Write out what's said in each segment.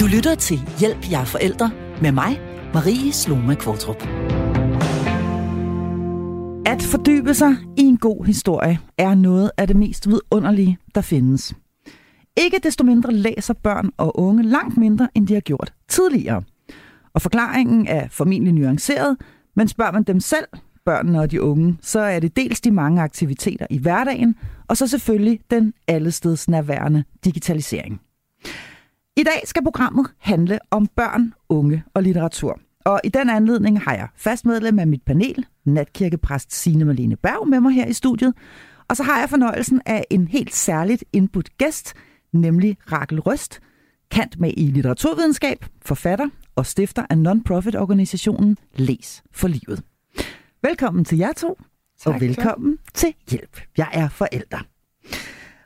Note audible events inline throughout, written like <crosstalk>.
Du lytter til Hjælp, jer forældre med mig, Marie Sloma Kvartrup. At fordybe sig i en god historie er noget af det mest vidunderlige, der findes. Ikke desto mindre læser børn og unge langt mindre, end de har gjort tidligere. Og forklaringen er formentlig nuanceret, men spørger man dem selv, børnene og de unge, så er det dels de mange aktiviteter i hverdagen, og så selvfølgelig den allesteds nærværende digitalisering. I dag skal programmet handle om børn, unge og litteratur. Og i den anledning har jeg fast medlem af mit panel, natkirkepræst Signe Malene Berg, med mig her i studiet. Og så har jeg fornøjelsen af en helt særligt input gæst, nemlig Rakel Røst, kant med i litteraturvidenskab, forfatter og stifter af non-profit organisationen Les for Livet. Velkommen til jer to, tak, og velkommen tak. til Hjælp. Jeg er forælder.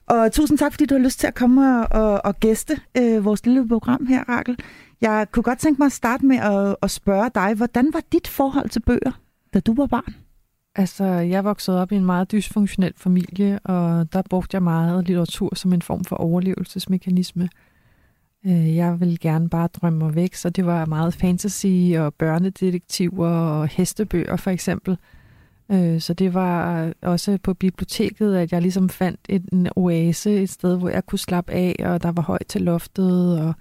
Og tusind tak, fordi du har lyst til at komme og, og, og gæste øh, vores lille program her, Rakel. Jeg kunne godt tænke mig at starte med at, at spørge dig, hvordan var dit forhold til bøger, da du var barn? Altså, jeg voksede op i en meget dysfunktionel familie, og der brugte jeg meget litteratur som en form for overlevelsesmekanisme. Øh, jeg ville gerne bare drømme mig væk, så det var meget fantasy og børnedetektiver og hestebøger for eksempel. Øh, så det var også på biblioteket, at jeg ligesom fandt en oase, et sted, hvor jeg kunne slappe af, og der var højt til loftet, og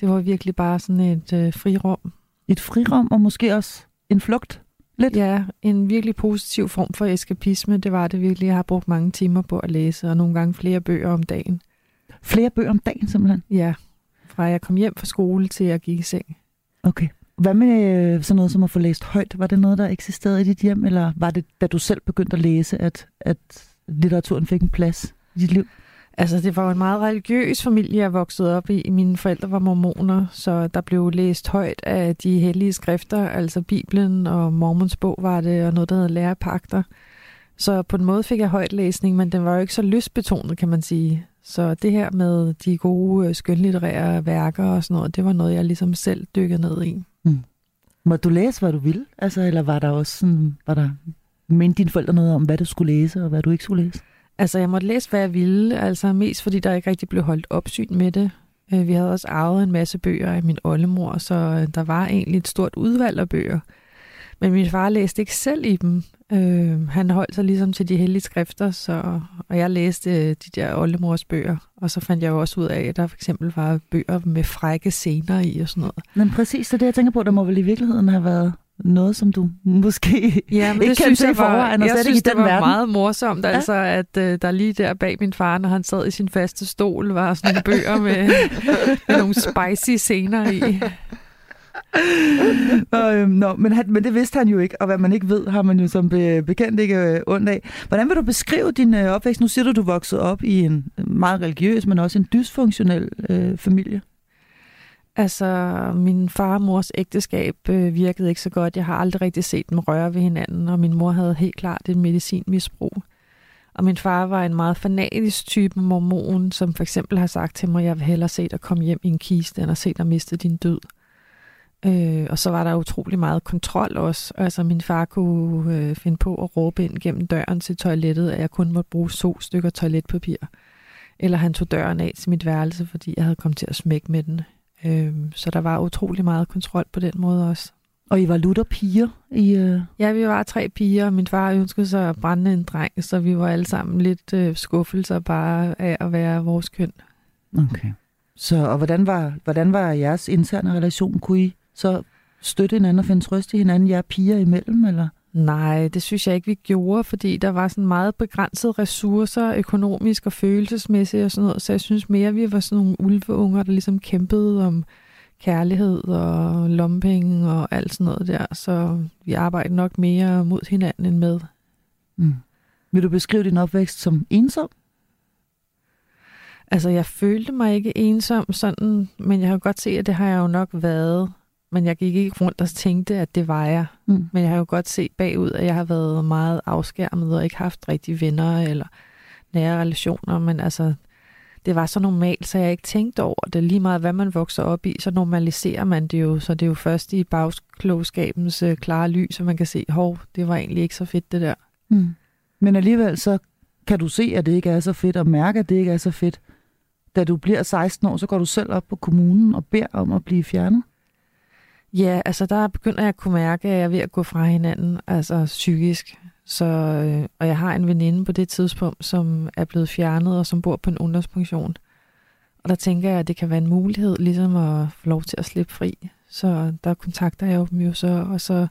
det var virkelig bare sådan et øh, frirum. Et frirum, og måske også en flugt? Lidt. Ja, en virkelig positiv form for eskapisme. Det var det virkelig. Jeg har brugt mange timer på at læse, og nogle gange flere bøger om dagen. Flere bøger om dagen simpelthen? Ja, fra jeg kom hjem fra skole til jeg gik i seng. Okay. Hvad med øh, sådan noget som at få læst højt? Var det noget, der eksisterede i dit hjem, eller var det, da du selv begyndte at læse, at, at litteraturen fik en plads i dit liv? Altså, det var en meget religiøs familie, jeg voksede op i. Mine forældre var mormoner, så der blev læst højt af de hellige skrifter, altså Bibelen og Mormons bog var det, og noget, der hedder lærepagter. Så på en måde fik jeg højt læsning, men den var jo ikke så lystbetonet, kan man sige. Så det her med de gode øh, skønlitterære værker og sådan noget, det var noget, jeg ligesom selv dykkede ned i. Mm. Må du læse, hvad du ville? Altså, eller var der også sådan, var der, mente dine forældre noget om, hvad du skulle læse, og hvad du ikke skulle læse? Altså, jeg måtte læse, hvad jeg ville, altså mest fordi der ikke rigtig blev holdt opsyn med det. Øh, vi havde også arvet en masse bøger af min oldemor, så øh, der var egentlig et stort udvalg af bøger. Men min far læste ikke selv i dem. Øh, han holdt sig ligesom til de hellige skrifter, så, og jeg læste øh, de der oldemors bøger. Og så fandt jeg jo også ud af, at der for eksempel var bøger med frække scener i og sådan noget. Men præcis, så det jeg tænker på, der må vel i virkeligheden have været noget, som du <laughs> måske ja, men ikke det kan se i forvejen, og jeg synes, det var verden. meget morsomt, altså, ja. at uh, der lige der bag min far, når han sad i sin faste stol, var sådan nogle bøger med, <laughs> med nogle spicy scener i. <laughs> Øhm, nå, øhm, no, men, han, men det vidste han jo ikke, og hvad man ikke ved, har man jo som be, bekendt ikke øh, ondt af. Hvordan vil du beskrive din øh, opvækst? Nu siger du, du voksede op i en øh, meget religiøs, men også en dysfunktionel øh, familie. Altså, min far og mors ægteskab øh, virkede ikke så godt. Jeg har aldrig rigtig set dem røre ved hinanden, og min mor havde helt klart et medicinmisbrug. Og min far var en meget fanatisk type mormon, som for eksempel har sagt til mig, jeg vil hellere se dig komme hjem i en kiste, end at se dig miste din død. Øh, og så var der utrolig meget kontrol også. Altså min far kunne øh, finde på at råbe ind gennem døren til toilettet, at jeg kun måtte bruge to stykker toiletpapir. Eller han tog døren af til mit værelse, fordi jeg havde kommet til at smække med den. Øh, så der var utrolig meget kontrol på den måde også. Og I var lutter piger? I, øh... Ja, vi var tre piger, og min far ønskede sig at brænde en dreng, så vi var alle sammen lidt øh, skuffelser bare af at være vores køn. Okay. Så og hvordan var, hvordan var jeres interne relation? Kunne I så støtte hinanden og finde trøst i hinanden, jer piger imellem, eller? Nej, det synes jeg ikke, vi gjorde, fordi der var sådan meget begrænsede ressourcer, økonomisk og følelsesmæssigt og sådan noget, så jeg synes mere, vi var sådan nogle ulveunger, der ligesom kæmpede om kærlighed og lompenge og alt sådan noget der, så vi arbejdede nok mere mod hinanden end med. Mm. Vil du beskrive din opvækst som ensom? Altså, jeg følte mig ikke ensom sådan, men jeg har godt set, at det har jeg jo nok været men jeg gik ikke rundt og tænkte, at det var jeg. Mm. Men jeg har jo godt set bagud, at jeg har været meget afskærmet og ikke haft rigtige venner eller nære relationer, men altså, det var så normalt, så jeg ikke tænkte over det. Lige meget, hvad man vokser op i, så normaliserer man det jo. Så det er jo først i bagklogskabens uh, klare lys, at man kan se, hov, det var egentlig ikke så fedt, det der. Mm. Men alligevel, så kan du se, at det ikke er så fedt, og mærke, at det ikke er så fedt da du bliver 16 år, så går du selv op på kommunen og beder om at blive fjernet? Ja, altså der begynder jeg at kunne mærke, at jeg er ved at gå fra hinanden, altså psykisk. Så, øh, og jeg har en veninde på det tidspunkt, som er blevet fjernet og som bor på en ungdomspension. Og der tænker jeg, at det kan være en mulighed ligesom at få lov til at slippe fri. Så der kontakter jeg dem jo så, og så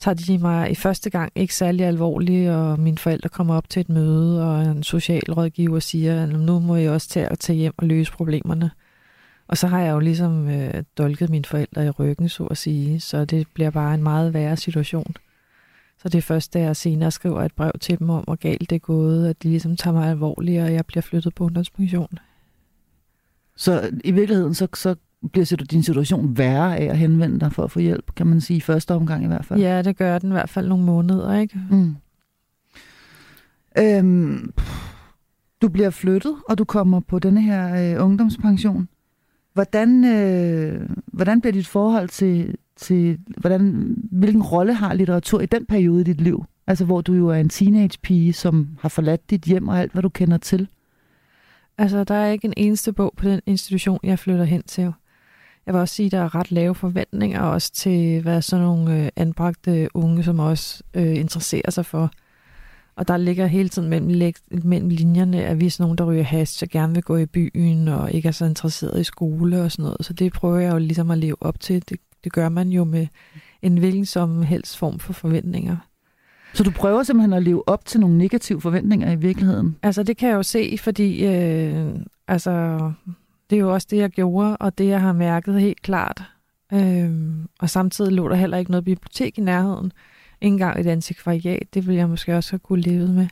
tager de mig i første gang ikke særlig alvorligt, og mine forældre kommer op til et møde, og en socialrådgiver siger, at nu må jeg også tage, at tage hjem og løse problemerne. Og så har jeg jo ligesom øh, dolket mine forældre i ryggen, så at sige, så det bliver bare en meget værre situation. Så det er først, da jeg senere skriver et brev til dem om, hvor galt det er gået, at de ligesom tager mig alvorligt, og jeg bliver flyttet på ungdomspension. Så i virkeligheden, så, så bliver din situation værre af at henvende dig for at få hjælp, kan man sige, i første omgang i hvert fald? Ja, det gør den i hvert fald nogle måneder, ikke? Mm. Øhm, du bliver flyttet, og du kommer på denne her øh, ungdomspension. Hvordan, øh, hvordan bliver dit forhold til, til hvordan, hvilken rolle har litteratur i den periode i dit liv? Altså hvor du jo er en teenage-pige, som har forladt dit hjem og alt, hvad du kender til. Altså, der er ikke en eneste bog på den institution, jeg flytter hen til. Jeg vil også sige, at der er ret lave forventninger også til, hvad sådan nogle øh, anbragte unge, som også øh, interesserer sig for. Og der ligger hele tiden mellem, mellem linjerne, at vi er sådan nogen, der ryger hast, og gerne vil gå i byen, og ikke er så interesseret i skole og sådan noget. Så det prøver jeg jo ligesom at leve op til. Det, det gør man jo med en hvilken som helst form for forventninger. Så du prøver simpelthen at leve op til nogle negative forventninger i virkeligheden? Altså det kan jeg jo se, fordi øh, altså, det er jo også det, jeg gjorde, og det, jeg har mærket helt klart. Øh, og samtidig lå der heller ikke noget bibliotek i nærheden. Ikke engang et antikvariat, det ville jeg måske også have kunne leve med.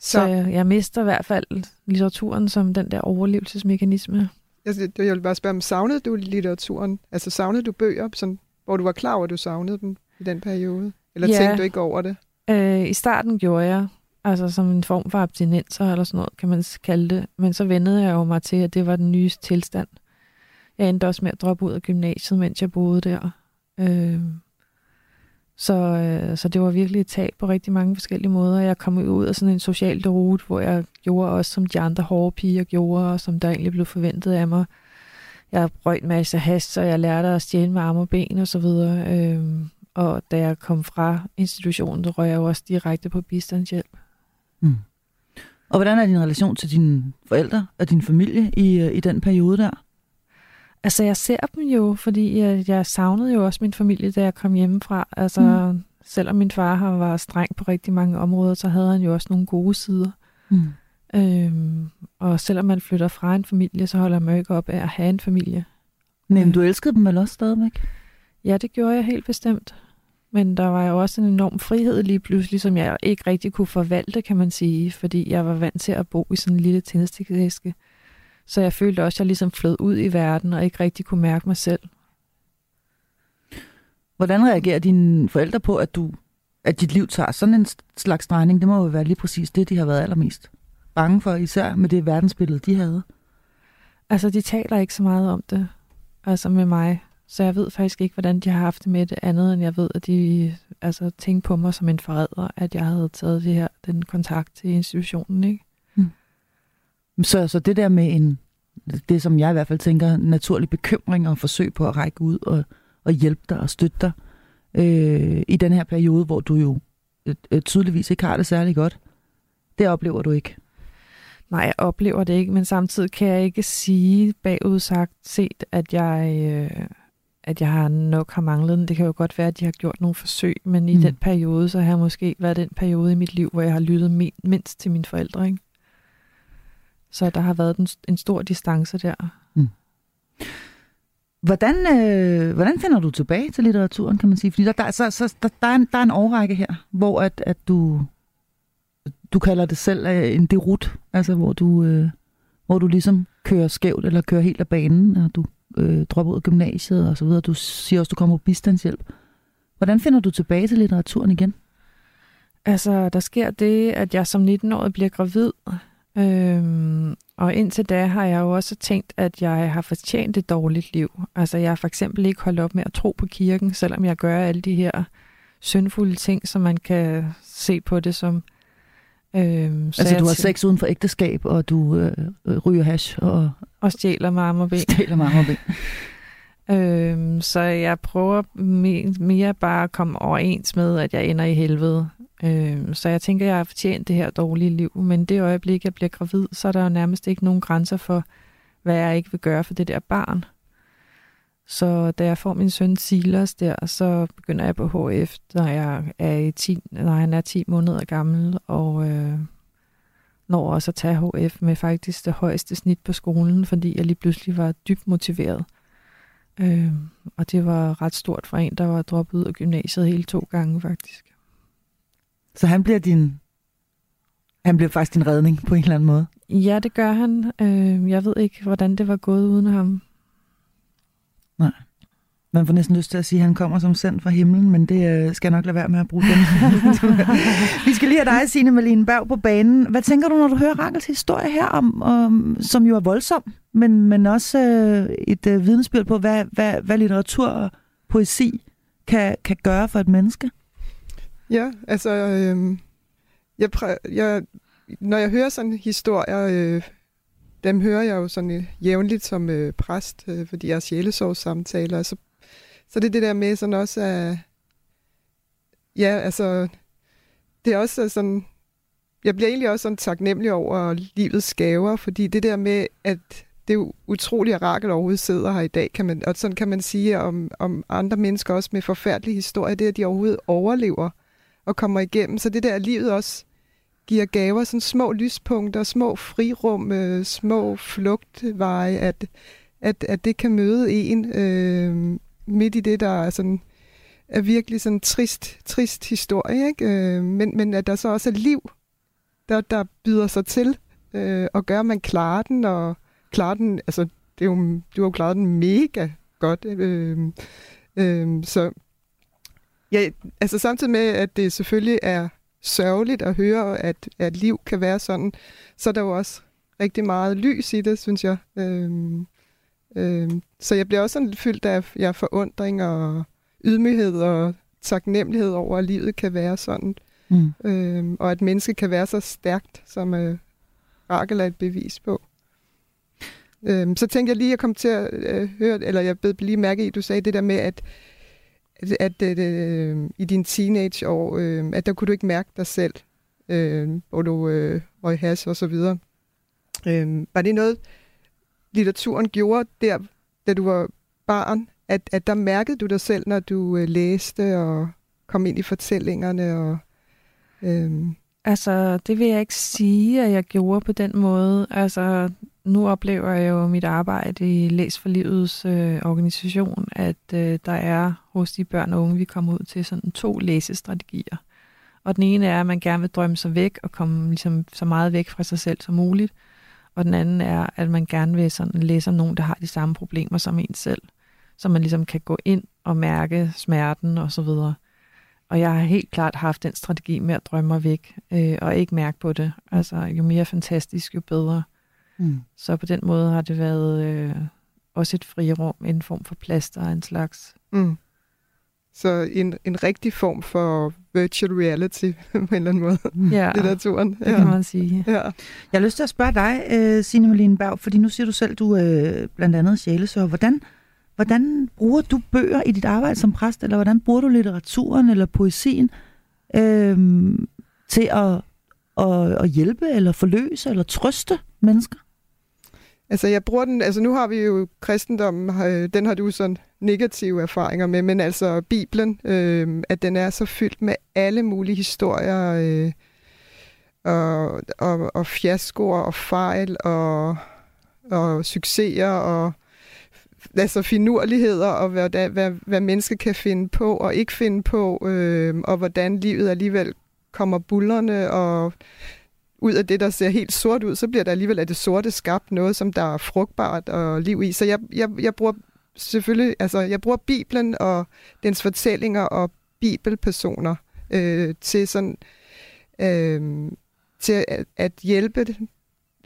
Så, så jeg mister i hvert fald litteraturen som den der overlevelsesmekanisme. Jeg, jeg vil bare spørge, om savnede du litteraturen? Altså savnede du bøger, sådan, hvor du var klar over, at du savnede dem i den periode? Eller ja. tænkte du ikke over det? Øh, I starten gjorde jeg, altså som en form for abstinenser eller sådan noget, kan man kalde det. Men så vendede jeg jo mig til, at det var den nye tilstand. Jeg endte også med at droppe ud af gymnasiet, mens jeg boede der. Øh, så, øh, så det var virkelig et tab på rigtig mange forskellige måder. Jeg kom ud af sådan en social rute, hvor jeg gjorde også, som de andre hårde piger gjorde, og som der egentlig blev forventet af mig. Jeg røg en masse hast, så jeg lærte at stjæle med arme og ben og så videre. Øh, og da jeg kom fra institutionen, så røg jeg jo også direkte på bistandshjælp. Mm. Og hvordan er din relation til dine forældre og din familie i, øh, i den periode der? Altså, jeg ser dem jo, fordi jeg, jeg savnede jo også min familie, da jeg kom hjemmefra. Altså, mm. selvom min far har var streng på rigtig mange områder, så havde han jo også nogle gode sider. Mm. Øhm, og selvom man flytter fra en familie, så holder man jo ikke op af at have en familie. Men du elskede dem vel også stadigvæk? Ja, det gjorde jeg helt bestemt. Men der var jo også en enorm frihed lige pludselig, som jeg ikke rigtig kunne forvalte, kan man sige, fordi jeg var vant til at bo i sådan en lille tændstikæske. Så jeg følte også, at jeg ligesom flød ud i verden og ikke rigtig kunne mærke mig selv. Hvordan reagerer dine forældre på, at, du, at dit liv tager sådan en slags drejning? Det må jo være lige præcis det, de har været allermest bange for, især med det verdensbillede, de havde. Altså, de taler ikke så meget om det, altså med mig. Så jeg ved faktisk ikke, hvordan de har haft det med det andet, end jeg ved, at de altså, tænkte på mig som en forræder, at jeg havde taget det her, den kontakt til institutionen. Ikke? Så, så det der med en, det som jeg i hvert fald tænker, naturlig bekymring og forsøg på at række ud og, og hjælpe dig og støtte dig øh, i den her periode, hvor du jo øh, tydeligvis ikke har det særlig godt, det oplever du ikke. Nej, jeg oplever det ikke, men samtidig kan jeg ikke sige bagudsagt set, at jeg... Øh, at jeg har nok har manglet den. Det kan jo godt være, at de har gjort nogle forsøg, men i mm. den periode, så har jeg måske været den periode i mit liv, hvor jeg har lyttet mindst til mine forældre. Ikke? Så der har været en, en stor distance der. Mm. Hvordan, øh, hvordan finder du tilbage til litteraturen, kan man sige? Fordi der, der, så, så, der, der, er, en, der er en årrække her, hvor at, at du, du kalder det selv øh, en derut, altså hvor du, øh, hvor du ligesom kører skævt eller kører helt af banen, og du øh, dropper ud af gymnasiet og så videre. Du siger også, du kommer på bistandshjælp. Hvordan finder du tilbage til litteraturen igen? Altså, der sker det, at jeg som 19-årig bliver gravid. Øhm, og indtil da har jeg jo også tænkt, at jeg har fortjent et dårligt liv. Altså, jeg har for eksempel ikke holdt op med at tro på kirken, selvom jeg gør alle de her syndfulde ting, som man kan se på det som. Øhm, så Altså, du har tæ- sex uden for ægteskab, og du øh, øh, ryger hash og Og stjæler med arme og ben. stjæler med arme og ben. <laughs> Øhm, så jeg prøver mere bare at komme overens med, at jeg ender i helvede. Øhm, så jeg tænker, jeg har fortjent det her dårlige liv. Men det øjeblik, jeg bliver gravid, så er der jo nærmest ikke nogen grænser for, hvad jeg ikke vil gøre for det der barn. Så da jeg får min søn Silas der, så begynder jeg på HF, når, jeg er i 10, når han er 10 måneder gammel, og øh, når også at tage HF med faktisk det højeste snit på skolen, fordi jeg lige pludselig var dybt motiveret. Øh, og det var ret stort for en, der var droppet ud af gymnasiet hele to gange faktisk. Så han bliver din... Han bliver faktisk din redning på en eller anden måde. Ja, det gør han. Øh, jeg ved ikke, hvordan det var gået uden ham. Man får næsten lyst til at sige, at han kommer som sendt fra himlen, men det øh, skal jeg nok lade være med at bruge den. <laughs> Vi skal lige have dig, Signe Malene Berg, på banen. Hvad tænker du, når du hører Rakels historie her, om, om, som jo er voldsom, men, men også øh, et øh, vidensbyrd på, hvad, hvad, hvad litteratur og poesi kan, kan gøre for et menneske? Ja, altså, øh, jeg, præ- jeg, når jeg hører sådan historier, øh, dem hører jeg jo sådan øh, jævnligt som øh, præst, øh, fordi jeg er sjælesorgssamtaler, så, så det er det der med sådan også, at, ja, altså, det er også sådan, jeg bliver egentlig også sådan taknemmelig over livets gaver, fordi det der med, at det er utroligt, at Rakel overhovedet sidder her i dag, kan man, og sådan kan man sige om, om andre mennesker også med forfærdelige historier, det er, at de overhovedet overlever og kommer igennem. Så det der livet også giver gaver, sådan små lyspunkter, små frirum, øh, små flugtveje, at, at, at det kan møde en øh, midt i det, der er sådan er virkelig sådan en trist, trist historie, ikke? Øh, men, men at der så også er liv, der, der byder sig til, øh, og gør, at man klarer den, og klarer den, altså, det er jo, du har jo klaret den mega godt, øh, øh, så ja, altså samtidig med, at det selvfølgelig er sørgeligt at høre, at, at liv kan være sådan, så er der jo også rigtig meget lys i det, synes jeg. Øh, øhm, så jeg bliver også sådan lidt fyldt af ja, forundring og ydmyghed og taknemmelighed over, at livet kan være sådan, Mm. øhm, og at mennesket kan være så stærkt, som øh, Rakel er et bevis på. Øhm, så tænkte jeg lige at komme til at øh, høre, eller jeg blev lige mærke i, at du sagde det der med, at at, øh, i din teenageår, øh, at der kunne du ikke mærke dig selv, øh, hvor du øh, røg hash og så videre. Øh, var det noget, litteraturen gjorde der, da du var barn, at, at der mærkede du dig selv, når du øh, læste og kom ind i fortællingerne? Og, øh, Altså, det vil jeg ikke sige, at jeg gjorde på den måde. Altså, nu oplever jeg jo mit arbejde i Læs for Livets øh, organisation, at øh, der er hos de børn og unge, vi kommer ud til, sådan to læsestrategier. Og den ene er, at man gerne vil drømme sig væk og komme ligesom, så meget væk fra sig selv som muligt. Og den anden er, at man gerne vil sådan, læse om nogen, der har de samme problemer som en selv. Så man ligesom kan gå ind og mærke smerten og så videre. Og jeg har helt klart haft den strategi med at drømme mig væk, øh, og ikke mærke på det. Altså, jo mere fantastisk, jo bedre. Mm. Så på den måde har det været øh, også et frirum, en form for plaster af en slags. mm. Så en, en rigtig form for virtual reality <laughs> på en eller anden måde, Ja, litteraturen. det kan man sige. Ja. Jeg har lyst til at spørge dig, øh, Signe Malene Berg, fordi nu siger du selv, du er øh, blandt andet sjælesøger. Hvordan, hvordan bruger du bøger i dit arbejde som præst, eller hvordan bruger du litteraturen eller poesien øh, til at, at, at hjælpe, eller forløse, eller trøste mennesker? Altså, jeg bruger den, altså nu har vi jo kristendommen, øh, den har du sådan negative erfaringer med, men altså Bibelen, øh, at den er så fyldt med alle mulige historier, øh, og, og, og fiaskoer, og fejl, og, og succeser, og altså finurligheder, og hvad, hvad, hvad mennesker kan finde på og ikke finde på, øh, og hvordan livet alligevel kommer bullerne, og ud af det, der ser helt sort ud, så bliver der alligevel af det sorte skabt noget, som der er frugtbart og liv i. Så jeg, jeg, jeg bruger selvfølgelig, altså jeg bruger Bibelen og dens fortællinger og bibelpersoner øh, til sådan, øh, til at, at hjælpe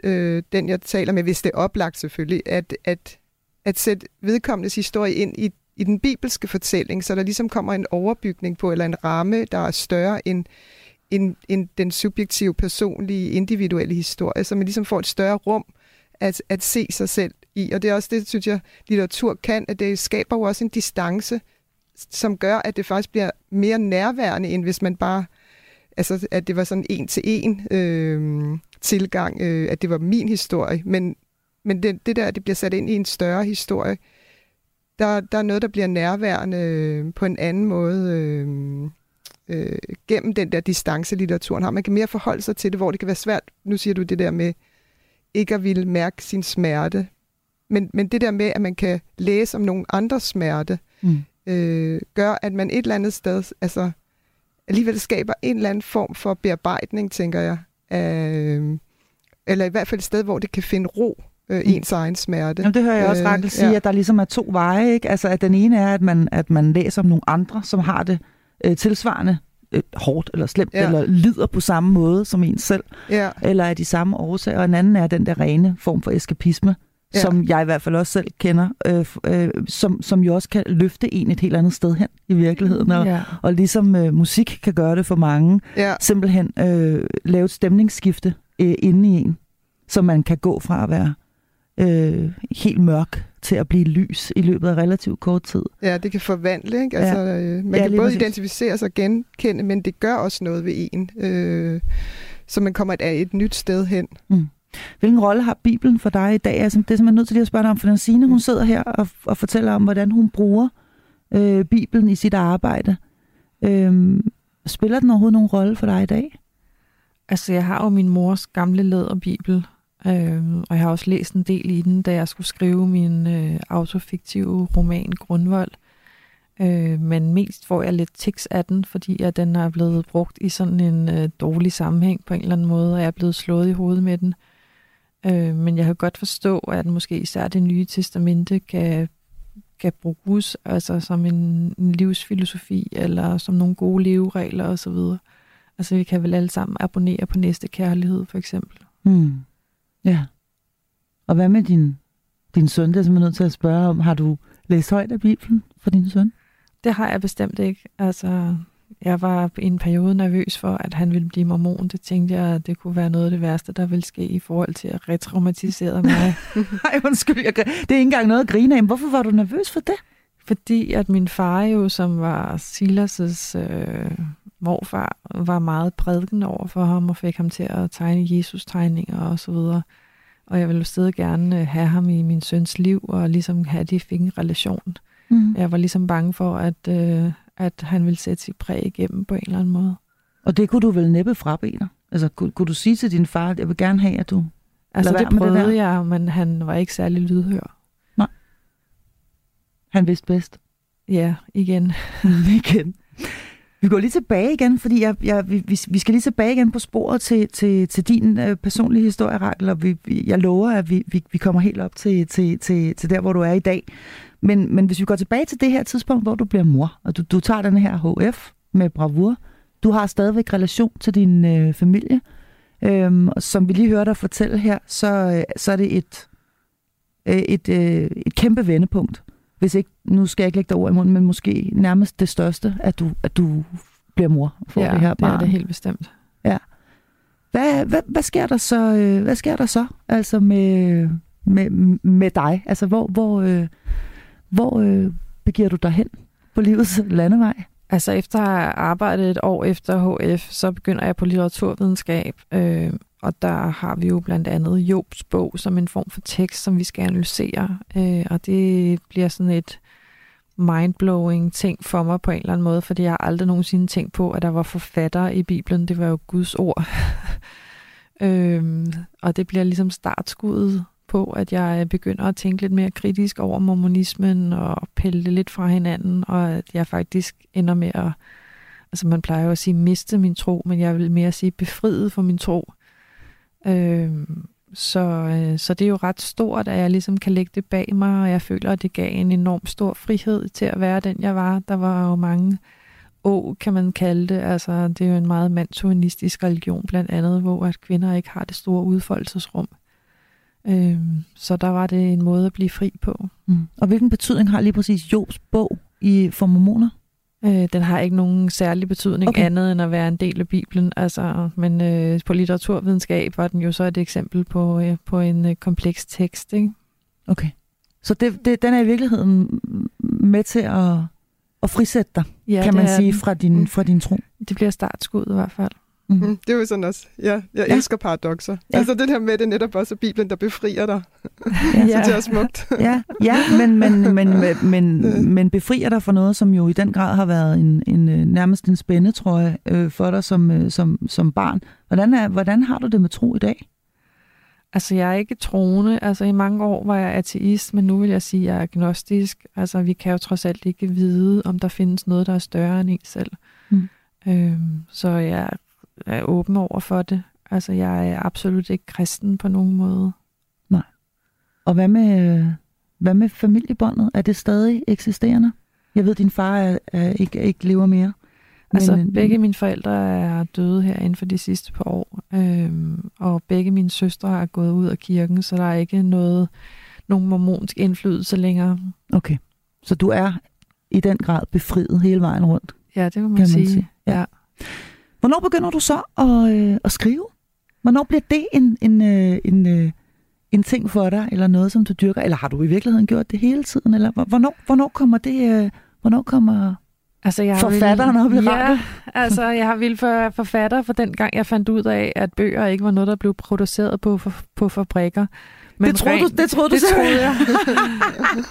øh, den, jeg taler med, hvis det er oplagt selvfølgelig, at, at, at sætte vedkommendes historie ind i, i den bibelske fortælling, så der ligesom kommer en overbygning på, eller en ramme, der er større end, en, en, den subjektive, personlige, individuelle historie, så man ligesom får et større rum at, at se sig selv i. Og det er også det, synes jeg, litteratur kan, at det skaber jo også en distance, som gør, at det faktisk bliver mere nærværende, end hvis man bare, altså at det var sådan en til en øh, tilgang, øh, at det var min historie. Men, men det, det der, det bliver sat ind i en større historie, der, der er noget, der bliver nærværende øh, på en anden måde øh, øh, gennem den der distance, litteraturen har. Man kan mere forholde sig til det, hvor det kan være svært. Nu siger du det der med ikke at ville mærke sin smerte. Men, men det der med, at man kan læse om nogen andres smerte, mm. øh, gør, at man et eller andet sted altså, alligevel skaber en eller anden form for bearbejdning, tænker jeg. Øh, eller i hvert fald et sted, hvor det kan finde ro øh, mm. ens egen smerte. Jamen, det hører jeg også Rakel øh, sige, ja. at der ligesom er to veje. Ikke? Altså, at den ene er, at man, at man læser om nogle andre, som har det øh, tilsvarende øh, hårdt eller slemt, ja. eller lider på samme måde som en selv, ja. eller er de samme årsager. Og en anden er den der rene form for eskapisme, ja. som jeg i hvert fald også selv kender, øh, øh, som, som jo også kan løfte en et helt andet sted hen i virkeligheden. Og, ja. og ligesom øh, musik kan gøre det for mange, ja. simpelthen øh, lave et stemningsskifte øh, inde i en, så man kan gå fra at være øh, helt mørk til at blive lys i løbet af relativt kort tid. Ja, det kan forvandle. Ikke? Altså, ja. øh, man ja, kan både præcis. identificere sig og genkende, men det gør også noget ved en, øh, så man kommer et, et nyt sted hen. Mm. Hvilken rolle har Bibelen for dig i dag? Altså, det er man nødt til lige at spørge dig om, for Signe, hun sidder her og, og fortæller om, hvordan hun bruger øh, Bibelen i sit arbejde. Øh, spiller den overhovedet nogen rolle for dig i dag? Altså, jeg har jo min mors gamle læderbibel, øh, og jeg har også læst en del i den, da jeg skulle skrive min øh, autofiktive roman Grundvold. Øh, men mest får jeg lidt tics af den, fordi at den er blevet brugt i sådan en øh, dårlig sammenhæng på en eller anden måde, og jeg er blevet slået i hovedet med den. Øh, men jeg kan godt forstå, at måske især det nye testamente kan, kan bruges altså som en, en livsfilosofi, eller som nogle gode leveregler osv. Altså vi kan vel alle sammen abonnere på næste kærlighed, for eksempel. Mm. Ja. Og hvad med din, din søn? Det er simpelthen nødt til at spørge om. Har du læst højt af Bibelen for din søn? Det har jeg bestemt ikke. Altså, jeg var i en periode nervøs for, at han ville blive mormon. Det tænkte jeg, at det kunne være noget af det værste, der ville ske i forhold til at retraumatisere <laughs> mig. Nej, undskyld. Jeg, det er ikke engang noget at grine af. Hvorfor var du nervøs for det? Fordi at min far jo, som var Silas' øh, morfar, var meget prædikende over for ham og fik ham til at tegne Jesus-tegninger og så videre. Og jeg ville stadig gerne øh, have ham i min søns liv og ligesom have, at de fik en relation. Mm. Jeg var ligesom bange for, at, øh, at han ville sætte sit præg igennem på en eller anden måde. Og det kunne du vel næppe frabede dig? Altså, kunne, kunne du sige til din far, at jeg vil gerne have, at du Altså, det prøvede det jeg, men han var ikke særlig lydhør. Nej. Han vidste bedst. Ja, igen. <laughs> igen. Vi går lige tilbage igen, fordi jeg, jeg, vi, vi skal lige tilbage igen på sporet til, til, til din øh, personlige historie, Rakel, og vi, jeg lover, at vi, vi, vi kommer helt op til, til, til, til der, hvor du er i dag. Men, men hvis vi går tilbage til det her tidspunkt, hvor du bliver mor, og du, du tager den her HF med bravur, du har stadigvæk relation til din øh, familie, øhm, og som vi lige hørte dig fortælle her, så, øh, så er det et, øh, et, øh, et kæmpe vendepunkt hvis ikke, nu skal jeg ikke lægge dig ord i munden, men måske nærmest det største, at du, at du bliver mor for ja, det her barn. det er det helt bestemt. Ja. Hvad, hvad, hvad sker der så? Øh, hvad sker der så? Altså med, med, med dig? Altså hvor, hvor, øh, hvor øh, begiver du dig hen på livets landevej? Altså efter at have arbejdet et år efter HF, så begynder jeg på litteraturvidenskab, øh, og der har vi jo blandt andet Jobs bog som en form for tekst, som vi skal analysere. Øh, og det bliver sådan et mindblowing ting for mig på en eller anden måde, fordi jeg har aldrig nogensinde tænkt på, at der var forfattere i Bibelen. Det var jo Guds ord. <laughs> øhm, og det bliver ligesom startskuddet på, at jeg begynder at tænke lidt mere kritisk over mormonismen og pille det lidt fra hinanden, og at jeg faktisk ender med at, altså man plejer jo at sige miste min tro, men jeg vil mere sige befriet for min tro. Øh, så, øh, så det er jo ret stort, at jeg ligesom kan lægge det bag mig, og jeg føler, at det gav en enorm stor frihed til at være den, jeg var. Der var jo mange å, kan man kalde det. Altså, det er jo en meget mandshumanistisk religion blandt andet, hvor at kvinder ikke har det store udfoldelsesrum. Øh, så der var det en måde at blive fri på. Mm. Og hvilken betydning har lige præcis Jobs bog i for mormoner? Øh, den har ikke nogen særlig betydning Okay. andet end at være en del af Bibelen. Altså, men øh, på litteraturvidenskab var den jo så et eksempel på, øh, på en øh, kompleks tekst. Ikke? Okay. Så det, det, den er i virkeligheden med til at, at frisætte dig, Ja, kan man sige, den. fra din, fra din tro. Det bliver startskud i hvert fald. Mm. Mm, det er jo sådan også, ja, jeg Ja. elsker paradoxer. Ja. Altså det her med, det er netop også Bibelen, der befrier dig. <laughs> Ja. Så det er smukt. <laughs> Ja, ja men, men, men, men, men befrier dig for noget, som jo i den grad har været en, en øh, nærmest en spænde, tror jeg, øh, for dig som, øh, som, som barn. Hvordan, er, hvordan har du det med tro i dag? Altså, jeg er ikke troende. Altså, i mange år var jeg ateist, men nu vil jeg sige, at jeg er agnostisk. Altså, vi kan jo trods alt ikke vide, om der findes noget, der er større end en selv. Mm. Øhm, så jeg er åben over for det. Altså, jeg er absolut ikke kristen på nogen måde. Og hvad med, hvad med familiebåndet? Er det stadig eksisterende? Jeg ved, din far er, er ikke, ikke lever mere. Altså, Men, begge mine forældre er døde her inden for de sidste par år, øhm, og begge mine søstre er gået ud af kirken, så der er ikke noget, nogen mormonsk indflydelse længere. Okay, så du er i den grad befriet hele vejen rundt. Ja, det må man, Kan man sige. sige. Ja. Ja. Hvornår begynder du så at, øh, at skrive? Hvornår bliver det en, en, øh, en, øh, en ting for dig, eller noget, som du dyrker? Eller har du i virkeligheden gjort det hele tiden? Eller hvor- hvornår, hvornår kommer det... Øh, hvornår kommer... Altså, jeg Forfatteren oppe i Ja, altså, jeg har vildt for forfatter for den gang, jeg fandt ud af, at bøger ikke var noget, der blev produceret på, for, på fabrikker. Det troede du, det troede du det troede jeg.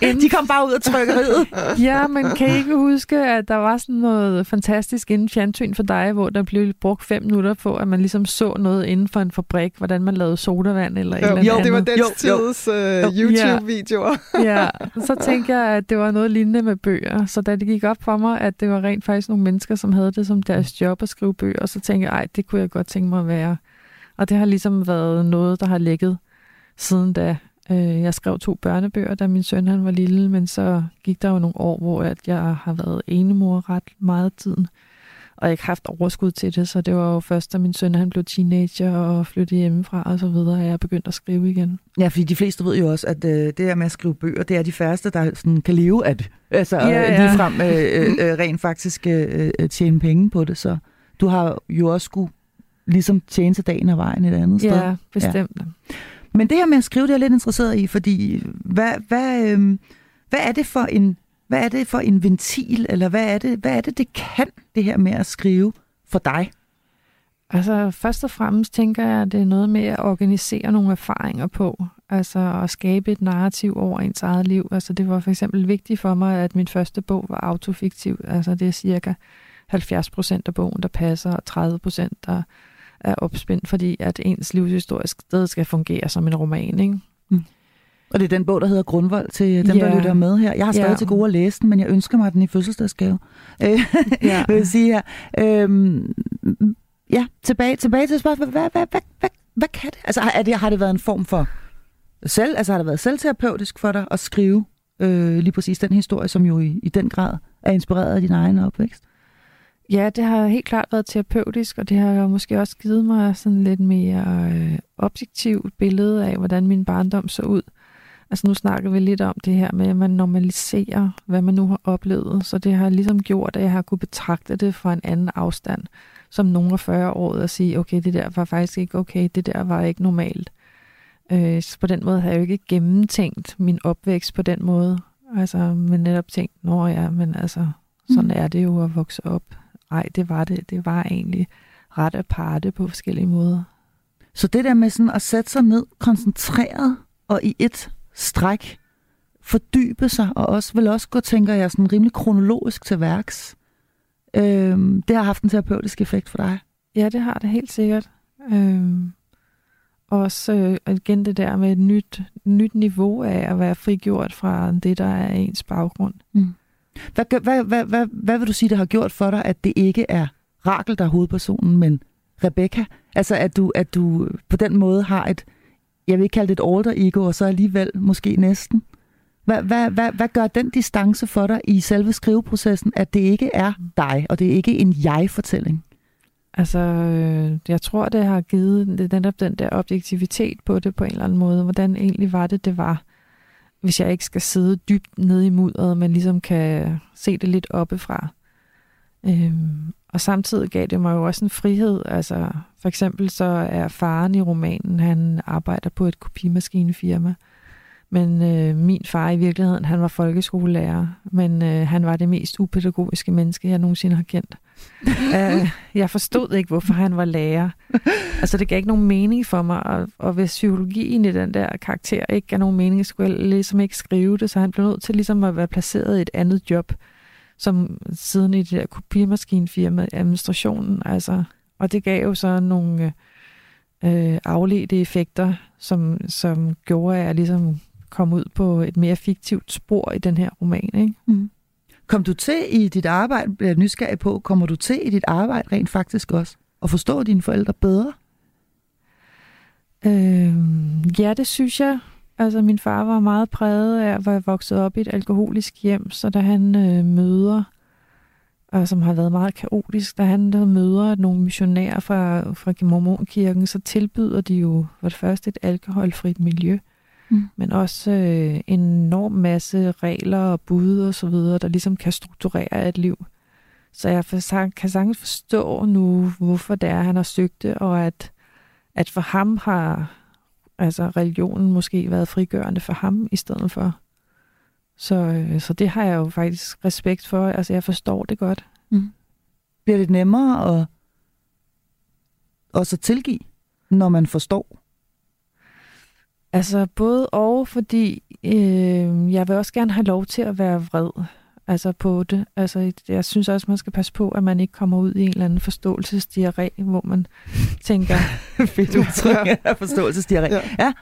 <laughs> De kom bare ud af trykkeriet. <laughs> Ja, men kan I ikke huske, at der var sådan noget fantastisk inden fjernsyn for dig, hvor der blev brugt fem minutter på, at man ligesom så noget inden for en fabrik, hvordan man lavede sodavand eller et eller Jo, andet. jo, det var den Jo, jo. tids uh, YouTube-videoer. <laughs> Ja, så tænkte jeg, at det var noget lignende med bøger. Så da det gik op for mig, at det var rent faktisk nogle mennesker, som havde det som deres job at skrive bøger, så tænkte jeg, ej, det kunne jeg godt tænke mig at være. Og det har ligesom været noget, der har ligget siden da. Øh, Jeg skrev to børnebøger, da min søn han var lille, men så gik der jo nogle år, hvor at jeg har været enemor ret meget tiden, og ikke haft overskud til det, så det var jo først, da min søn han blev teenager og flyttede hjemmefra og så videre, at jeg begyndte at skrive igen. Ja, fordi de fleste ved jo også, at øh, det her med at skrive bøger, det er de færreste, der sådan, kan leve af det. Altså Ja, ja, ja. ja. ligefrem øh, øh, øh, rent faktisk øh, øh, tjene penge på det. Så du har jo også skulle ligesom tjene til dagen og vejen et andet sted. Ja, bestemt. Men det her med at skrive, det er jeg lidt interesseret i, fordi hvad, hvad, øh, hvad er det for en hvad er det for en ventil, eller hvad er det, hvad er det, det kan, det her med at skrive for dig? Altså først og fremmest tænker jeg, at det er noget med at organisere nogle erfaringer på. Altså at skabe et narrativ over ens eget liv. Altså det var for eksempel vigtigt for mig, at min første bog var autofiktiv. Altså det er cirka 70 procent af bogen, der passer, og 30 procent, der er opspændt, fordi at ens livshistorisk sted skal fungere som en roman. Ikke? Og det er den bog, der hedder Grundvold til dem, Ja. der lytter med her. Jeg har stadig Ja. til gode at læse den, men jeg ønsker mig den i fødselsdagsgave. <laughs> Øh, Ja. vil jeg sige her. Øhm, ja, tilbage, tilbage til spørgsmålet. Hvad, hvad, hvad, hvad, hvad kan det? Altså, er det, har det været en form for selv, altså har det været selvterapeutisk for dig at skrive øh, lige præcis den historie, som jo i, i den grad er inspireret af din egen opvækst? Ja, det har helt klart været terapeutisk, og det har måske også givet mig sådan lidt mere øh, objektivt billede af, hvordan min barndom så ud. Altså nu snakker vi lidt om det her med, at man normaliserer, hvad man nu har oplevet. Så det har ligesom gjort, at jeg har kunne betragte det fra en anden afstand, som nogen af 40 år, og sige, okay, det der var faktisk ikke okay, det der var ikke normalt. Øh, så på den måde har jeg jo ikke gennemtænkt min opvækst på den måde. Altså, men netop tænkt, nå ja, men altså, sådan Mm. er det jo at vokse op. Nej, det var det. Det var egentlig ret aparte på forskellige måder. Så det der med sådan at sætte sig ned, koncentreret og i et stræk, fordybe sig, og også vil også gå, tænker jeg, sådan rimelig kronologisk til værks. Øhm, det har haft en terapeutisk effekt for dig. Ja, det har det helt sikkert. Øhm, også øh, igen det der med et nyt, nyt niveau af at være frigjort fra det, der er ens baggrund. Hvad, gør- hvad, hvad, hvad, hvad vil du sige, det har gjort for dig, at det ikke er Rakel, der er hovedpersonen, men Rebecca? Altså, at du, at du på den måde har et, jeg vil ikke kalde det et alter ego, og så alligevel måske næsten. Hvad, hvad, hvad, hvad gør den distance for dig i selve skriveprocessen, at det ikke er dig, og det er ikke en jeg-fortælling? Altså, øh, jeg tror, det har givet netop den der objektivitet på det på en eller anden måde. Hvordan egentlig var det, det var, hvis jeg ikke skal sidde dybt nede i mudderet, men ligesom kan se det lidt oppefra. Øhm, og samtidig gav det mig jo også en frihed. Altså, for eksempel så er faren i romanen, han arbejder på et kopimaskinefirma. Men øh, min far i virkeligheden, han var folkeskolelærer, men øh, han var det mest upædagogiske menneske, jeg nogensinde har kendt. uh, <laughs> jeg forstod ikke, hvorfor han var lærer. Altså, det gav ikke nogen mening for mig, og, og hvis psykologien i den der karakter ikke gav nogen mening, skulle jeg ligesom ikke skrive det, så han blev nødt til ligesom at være placeret i et andet job, som siden i det der kopimaskinfirma, administrationen, altså. Og det gav jo så nogle øh, afledte effekter, som, som gjorde, at jeg ligesom kom ud på et mere fiktivt spor i den her roman. Ikke? Mm. Kom du til i dit arbejde, bliver nysgerrig på, kommer du til i dit arbejde rent faktisk også at forstå dine forældre bedre? Øh, ja, det synes jeg. Altså, min far var meget præget af at være vokset op i et alkoholisk hjem, så da han øh, møder, og som har været meget kaotisk, da han der møder nogle missionærer fra, fra Mormonkirken, så tilbyder de jo for det første et alkoholfrit miljø mm. men også øh, en enorm masse regler og bud og så videre, der ligesom kan strukturere et liv. Så jeg kan sagtens forstå nu, hvorfor det er, han har søgt det, og at, at for ham har altså religionen måske været frigørende for ham i stedet for. Så, øh, så det har jeg jo faktisk respekt for. Altså, jeg forstår det godt. Mm. Bliver det nemmere at også tilgive, når man forstår? Altså både og, fordi øh, jeg vil også gerne have lov til at være vred altså på det. Altså, jeg synes også, man skal passe på, at man ikke kommer ud i en eller anden forståelsesdiarré, hvor man tænker... <laughs> Fedt udtryk, ja. forståelsesdiarré. Ja. ja.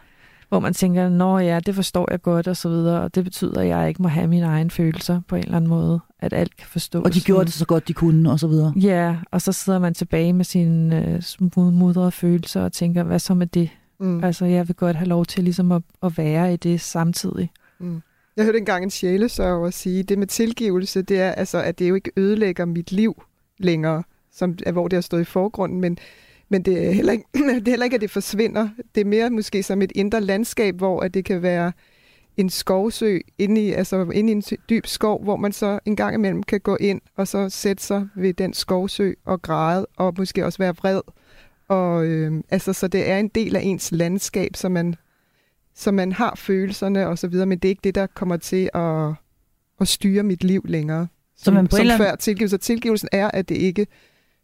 Hvor man tænker, nå ja, det forstår jeg godt, og så videre, og det betyder, at jeg ikke må have mine egne følelser på en eller anden måde, at alt kan forstås. Og de gjorde det så godt, de kunne, og så videre. Ja, og så sidder man tilbage med sine øh, mudrede følelser og tænker, hvad så med det? Mm. Altså, jeg vil godt have lov til ligesom at, at være i det samtidig. Mm. Jeg hørte engang en sjælesørger sige, det med tilgivelse, det er altså, at det jo ikke ødelægger mit liv længere, som, hvor det har stået i forgrunden, men, men det, er heller ikke, <clears throat> det er heller ikke, at det forsvinder. Det er mere måske som et indre landskab, hvor at det kan være en skovsø inde i, altså inde i en dyb skov, hvor man så en gang imellem kan gå ind og så sætte sig ved den skovsø og græde, og måske også være vred. Og øh, altså, så det er en del af ens landskab, så man, så man har følelserne og så videre, men det er ikke det, der kommer til at, at styre mit liv længere. Så man på som eller... før tilgivelse. Tilgivelsen er, at det ikke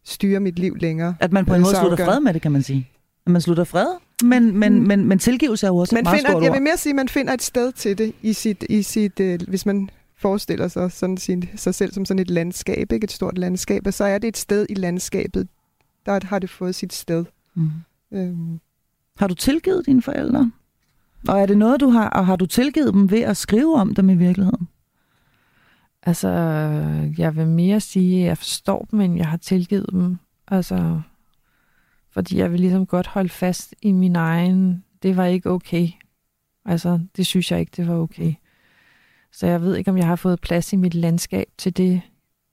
styrer mit liv længere. At man på en måde slutter fred med det, kan man sige. At man slutter fred, men, men, mm. men, men tilgivelse er jo også man et meget finder, stort Jeg vil mere sige, at man finder et sted til det, i sit, i sit, øh, hvis man forestiller sig sådan sin, sig selv som sådan et landskab, ikke et stort landskab, og så er det et sted i landskabet, der har det fået sit sted. Mm. Øhm. Har du tilgivet dine forældre? Og er det noget, du har, og har du tilgivet dem ved at skrive om dem i virkeligheden? Altså, jeg vil mere sige, at jeg forstår dem, end jeg har tilgivet dem. Altså, fordi jeg vil ligesom godt holde fast i min egen, det var ikke okay. Altså, det synes jeg ikke, det var okay. Så jeg ved ikke, om jeg har fået plads i mit landskab til det,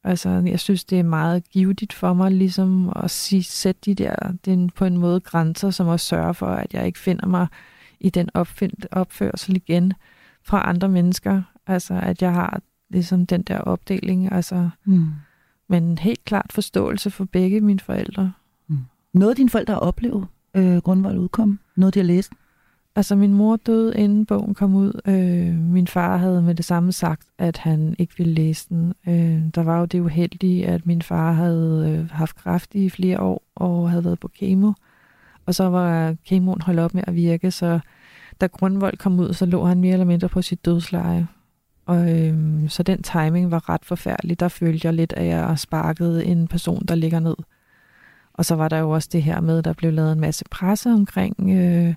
Altså, jeg synes, det er meget givetigt for mig ligesom at sige, sætte de der den på en måde grænser, som også sørger for, at jeg ikke finder mig i den opfind, opførsel igen fra andre mennesker. Altså, at jeg har ligesom den der opdeling. Altså, mm. Men helt klart forståelse for begge mine forældre. Mm. Noget dine forældre har oplevet, øh, grundvold udkom? Noget, de har læst? Altså, min mor døde, inden bogen kom ud. Øh, min far havde med det samme sagt, at han ikke ville læse den. Øh, der var jo det uheldige, at min far havde øh, haft kræft i flere år og havde været på kemo. Og så var kemoen holdt op med at virke, så da Grundvold kom ud, så lå han mere eller mindre på sit dødsleje. Og, øh, så den timing var ret forfærdelig. Der følte jeg lidt, at jeg sparkede en person, der ligger ned. Og så var der jo også det her med, at der blev lavet en masse presse omkring... Øh,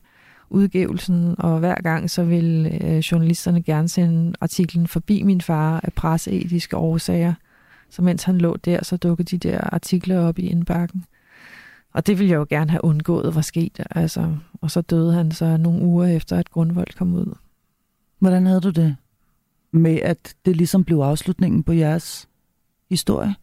udgivelsen, og hver gang så vil øh, journalisterne gerne sende artiklen forbi min far af presseetiske årsager. Så mens han lå der, så dukkede de der artikler op i indbakken. Og det ville jeg jo gerne have undgået, var sket. Altså, og så døde han så nogle uger efter, at Grundvold kom ud. Hvordan havde du det med, at det ligesom blev afslutningen på jeres historie?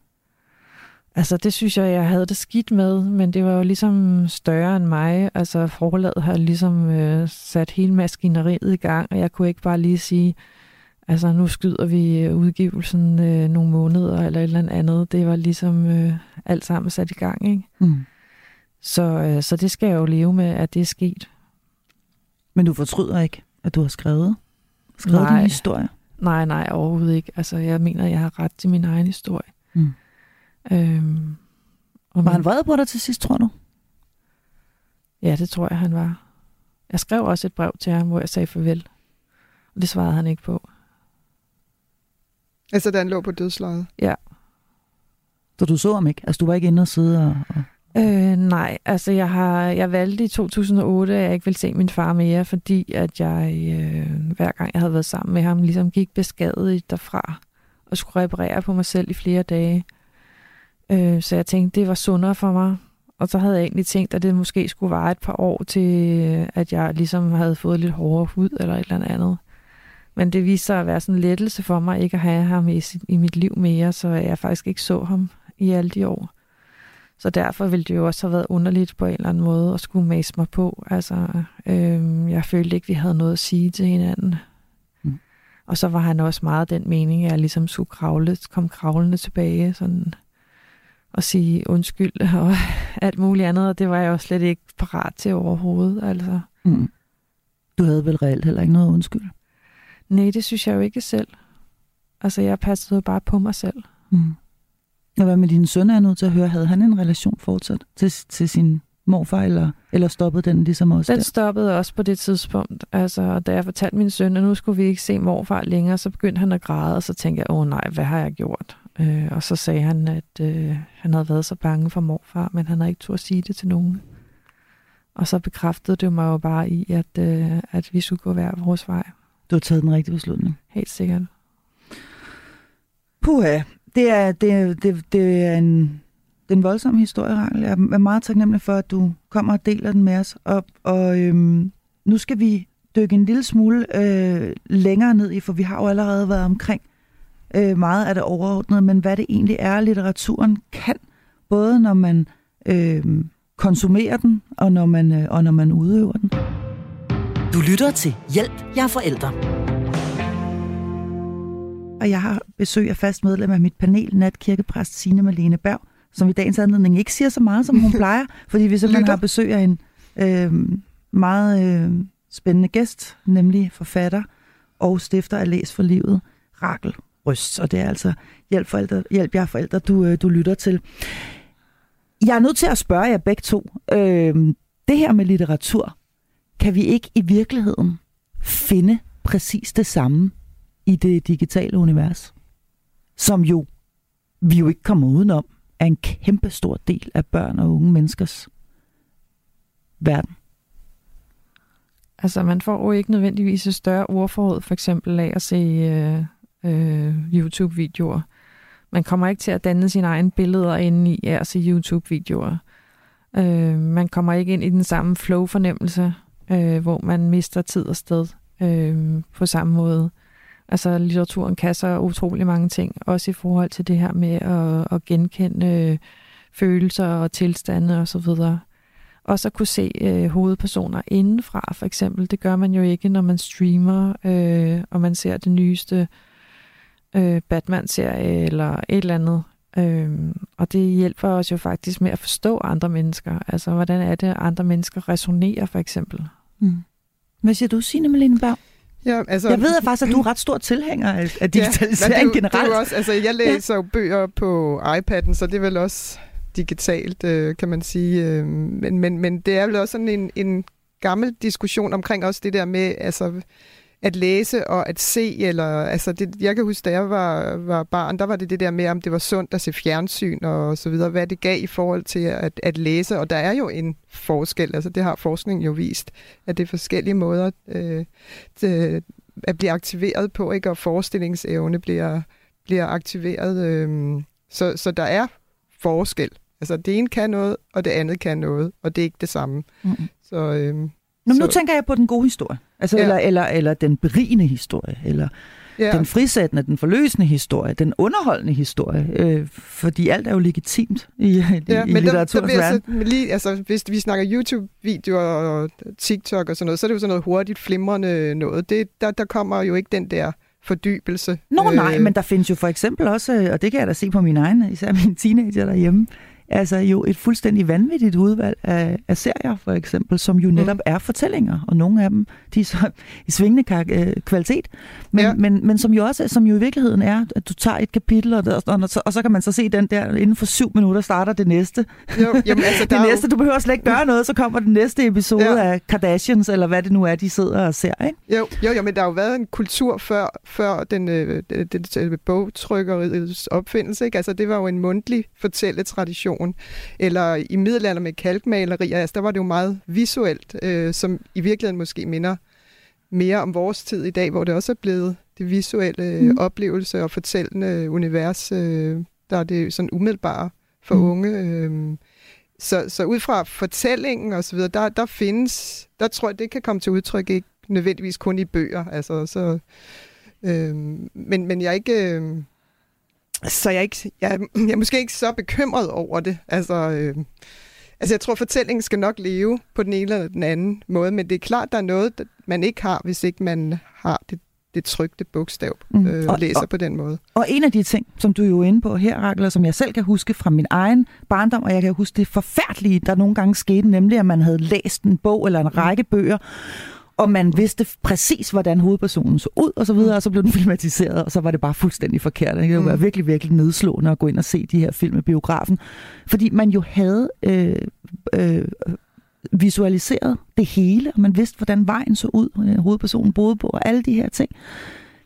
Altså, det synes jeg, jeg havde det skidt med, men det var jo ligesom større end mig. Altså, forladet har ligesom øh, sat hele maskineriet i gang, og jeg kunne ikke bare lige sige, Altså, nu skyder vi øh, udgivelsen øh, nogle måneder eller et eller andet. Det var ligesom øh, alt sammen sat i gang, ikke? Mm. Så, øh, så det skal jeg jo leve med, at det er sket. Men du fortryder ikke, at du har skrevet, skrevet Nej. din historie? Nej, nej, overhovedet ikke. Altså, jeg mener, jeg har ret til min egen historie. Mm. Øhm, og Var han vred på dig til sidst, tror du? Ja, det tror jeg, han var. Jeg skrev også et brev til ham, hvor jeg sagde farvel. Og det svarede han ikke på. Altså, da han lå på dødslejet. Så du så ham ikke? Altså, du var ikke inde og sidde og... og... Øh, nej, altså jeg har jeg valgte i 2008, at jeg ikke ville se min far mere, fordi at jeg øh, hver gang jeg havde været sammen med ham, ligesom gik beskadet derfra og skulle reparere på mig selv i flere dage. Øh, så jeg tænkte, det var sundere for mig. Og så havde jeg egentlig tænkt, at det måske skulle vare et par år til, øh, at jeg ligesom havde fået lidt hårdere hud eller et eller andet. Men det viste sig at være sådan en lettelse for mig, ikke at have ham i, sit, i mit liv mere, så jeg faktisk ikke så ham i alle de år. Så derfor ville det jo også have været underligt på en eller anden måde at skulle mase mig på. Altså, øhm, jeg følte ikke, vi havde noget at sige til hinanden. Mm. Og så var han også meget den mening, at jeg ligesom skulle kravle, komme kravlende tilbage sådan, og sige undskyld <laughs> og alt muligt andet. Og det var jeg jo slet ikke parat til overhovedet. Altså. Mm. Du havde vel reelt heller ikke noget undskyld? Nej, det synes jeg jo ikke selv. Altså, jeg passede jo bare på mig selv. Mm. Og hvad med din søn er nødt til at høre? Havde han en relation fortsat til, til sin morfar, eller, eller stoppede den ligesom også Den der? stoppede også på det tidspunkt. Altså, da jeg fortalte min søn, at nu skulle vi ikke se morfar længere, så begyndte han at græde, og så tænkte jeg, åh nej, hvad har jeg gjort? Øh, og så sagde han, at øh, han havde været så bange for morfar, men han havde ikke turde sige det til nogen. Og så bekræftede det mig jo bare i, at, øh, at vi skulle gå hver vores vej. Du har taget den rigtige beslutning. Helt sikkert. Puha, det er, det, det, det er en, det er en voldsom historie, Rangel. Jeg er meget taknemmelig for, at du kommer og deler den med os. Og, og øhm, nu skal vi dykke en lille smule øh, længere ned i, for vi har jo allerede været omkring øh, meget af det overordnede, men hvad det egentlig er, litteraturen kan, både når man øh, konsumerer den, og når man, øh, og når man udøver den. Du lytter til Hjælp, jeg er forældre. Og jeg har besøg af fast medlem af mit panel, natkirkepræst Signe Malene Berg, som i dagens anledning ikke siger så meget, som hun <laughs> plejer, fordi vi simpelthen Lytter. har besøg af en øh, meget øh, spændende gæst, nemlig forfatter og stifter af Læs for Livet, Rakel bryst. Og det er altså Hjælp, forældre, hjælp jer forældre, du, øh, du lytter til. Jeg er nødt til at spørge jer begge to. Øh, det her med litteratur, kan vi ikke i virkeligheden finde præcis det samme i det digitale univers, som jo vi jo ikke kommer udenom, er en kæmpe stor del af børn og unge menneskers verden. Altså, man får jo ikke nødvendigvis et større ordforråd, for eksempel af at se øh, øh, YouTube-videoer. Man kommer ikke til at danne sine egne billeder inde i af at se YouTube-videoer. Øh, man kommer ikke ind i den samme flow-fornemmelse, øh, hvor man mister tid og sted øh, på samme måde. Altså, litteraturen kan så utrolig mange ting, også i forhold til det her med at, at genkende øh, følelser og tilstande osv. Og så også at kunne se øh, hovedpersoner indenfra, for eksempel. Det gør man jo ikke, når man streamer, øh, og man ser det nyeste øh, Batman-serie eller et eller andet. Øh, og det hjælper os jo faktisk med at forstå andre mennesker. Altså, hvordan er det, at andre mennesker resonerer, for eksempel. Mm. Hvad siger du, Signe Malene Berg? Ja, altså, Jeg ved at faktisk, at du er ret stor tilhænger af, af digitalisering ja, det, er jo- generelt. Det er jo også, altså, jeg læser jo bøger på iPad'en, så det er vel også digitalt, øh, kan man sige. Øh, men, men, men det er vel også sådan en, en gammel diskussion omkring også det der med altså, at læse og at se. Eller, altså det, jeg kan huske, da jeg var, var barn, der var det det der med, om det var sundt at se fjernsyn og så videre. Hvad det gav i forhold til at, at læse. Og der er jo en forskel. Altså det har forskningen jo vist, at det er forskellige måder øh, til, at blive aktiveret på, ikke? og forestillingsevne bliver, bliver aktiveret. Øh, så, så der er forskel. Altså det ene kan noget, og det andet kan noget, og det er ikke det samme. Mm. Så, øh, Nå, nu så- tænker jeg på den gode historie. Altså, Ja. eller, eller, eller den berigende historie, eller ja. den frisættende, den forløsende historie, den underholdende historie. Øh, fordi alt er jo legitimt i, i, Ja, i men der, der litteraturens verden. lige, altså, hvis vi snakker YouTube-videoer og TikTok og sådan noget, så er det jo sådan noget hurtigt, flimrende noget. Det, der, der kommer jo ikke den der fordybelse. Nå nej, men der findes jo for eksempel også, øh, og det kan jeg da se på min egen, især mine teenager derhjemme, altså jo et fuldstændig vanvittigt udvalg af, af serier, for eksempel, som jo netop mm. er fortællinger, og nogle af dem, de er så <laughs> i svingende øh, kvalitet, men, ja. men, men som jo også, som jo i virkeligheden er, at du tager et kapitel, og, og, og, og så kan man så se den der, inden for syv minutter starter det næste. Jo, jamen, altså, <laughs> det næste, du behøver slet ikke gøre noget, så kommer den næste episode ja. af Kardashians, eller hvad det nu er, de sidder og ser, ikke? Jo, jo, jo men der har jo været en kultur før, før den, øh, det, det, det bogtrykkeriets opfindelse, ikke? Altså, det var jo en mundtlig fortælletradition, bogen. Eller i middelalder med kalkmalerier, altså der var det jo meget visuelt, øh, som i virkeligheden måske minder mere om vores tid i dag, hvor det også er blevet det visuelle mm. oplevelse og fortællende univers, øh, der er det sådan umiddelbare for mm. unge. Øh, så, så ud fra fortællingen og så videre, der, der findes, der tror jeg, det kan komme til udtryk ikke nødvendigvis kun i bøger. Altså, så, øh, men, men jeg er ikke... Øh, så jeg, ikke, jeg, jeg er måske ikke så bekymret over det. Altså, øh, altså, jeg tror, fortællingen skal nok leve på den ene eller den anden måde, men det er klart, der er noget, man ikke har, hvis ikke man har det, det trygte bogstav mm. øh, og, læser og, på den måde. Og en af de ting, som du er jo inde på her, Rakel, som jeg selv kan huske fra min egen barndom, og jeg kan huske det forfærdelige, der nogle gange skete, nemlig at man havde læst en bog eller en række bøger, og man vidste præcis, hvordan hovedpersonen så ud, og så videre, og så blev den <laughs> filmatiseret, og så var det bare fuldstændig forkert. Det var mm. virkelig, virkelig nedslående at gå ind og se de her film i biografen, fordi man jo havde øh, øh, visualiseret det hele, og man vidste, hvordan vejen så ud, øh, hovedpersonen boede på, og alle de her ting.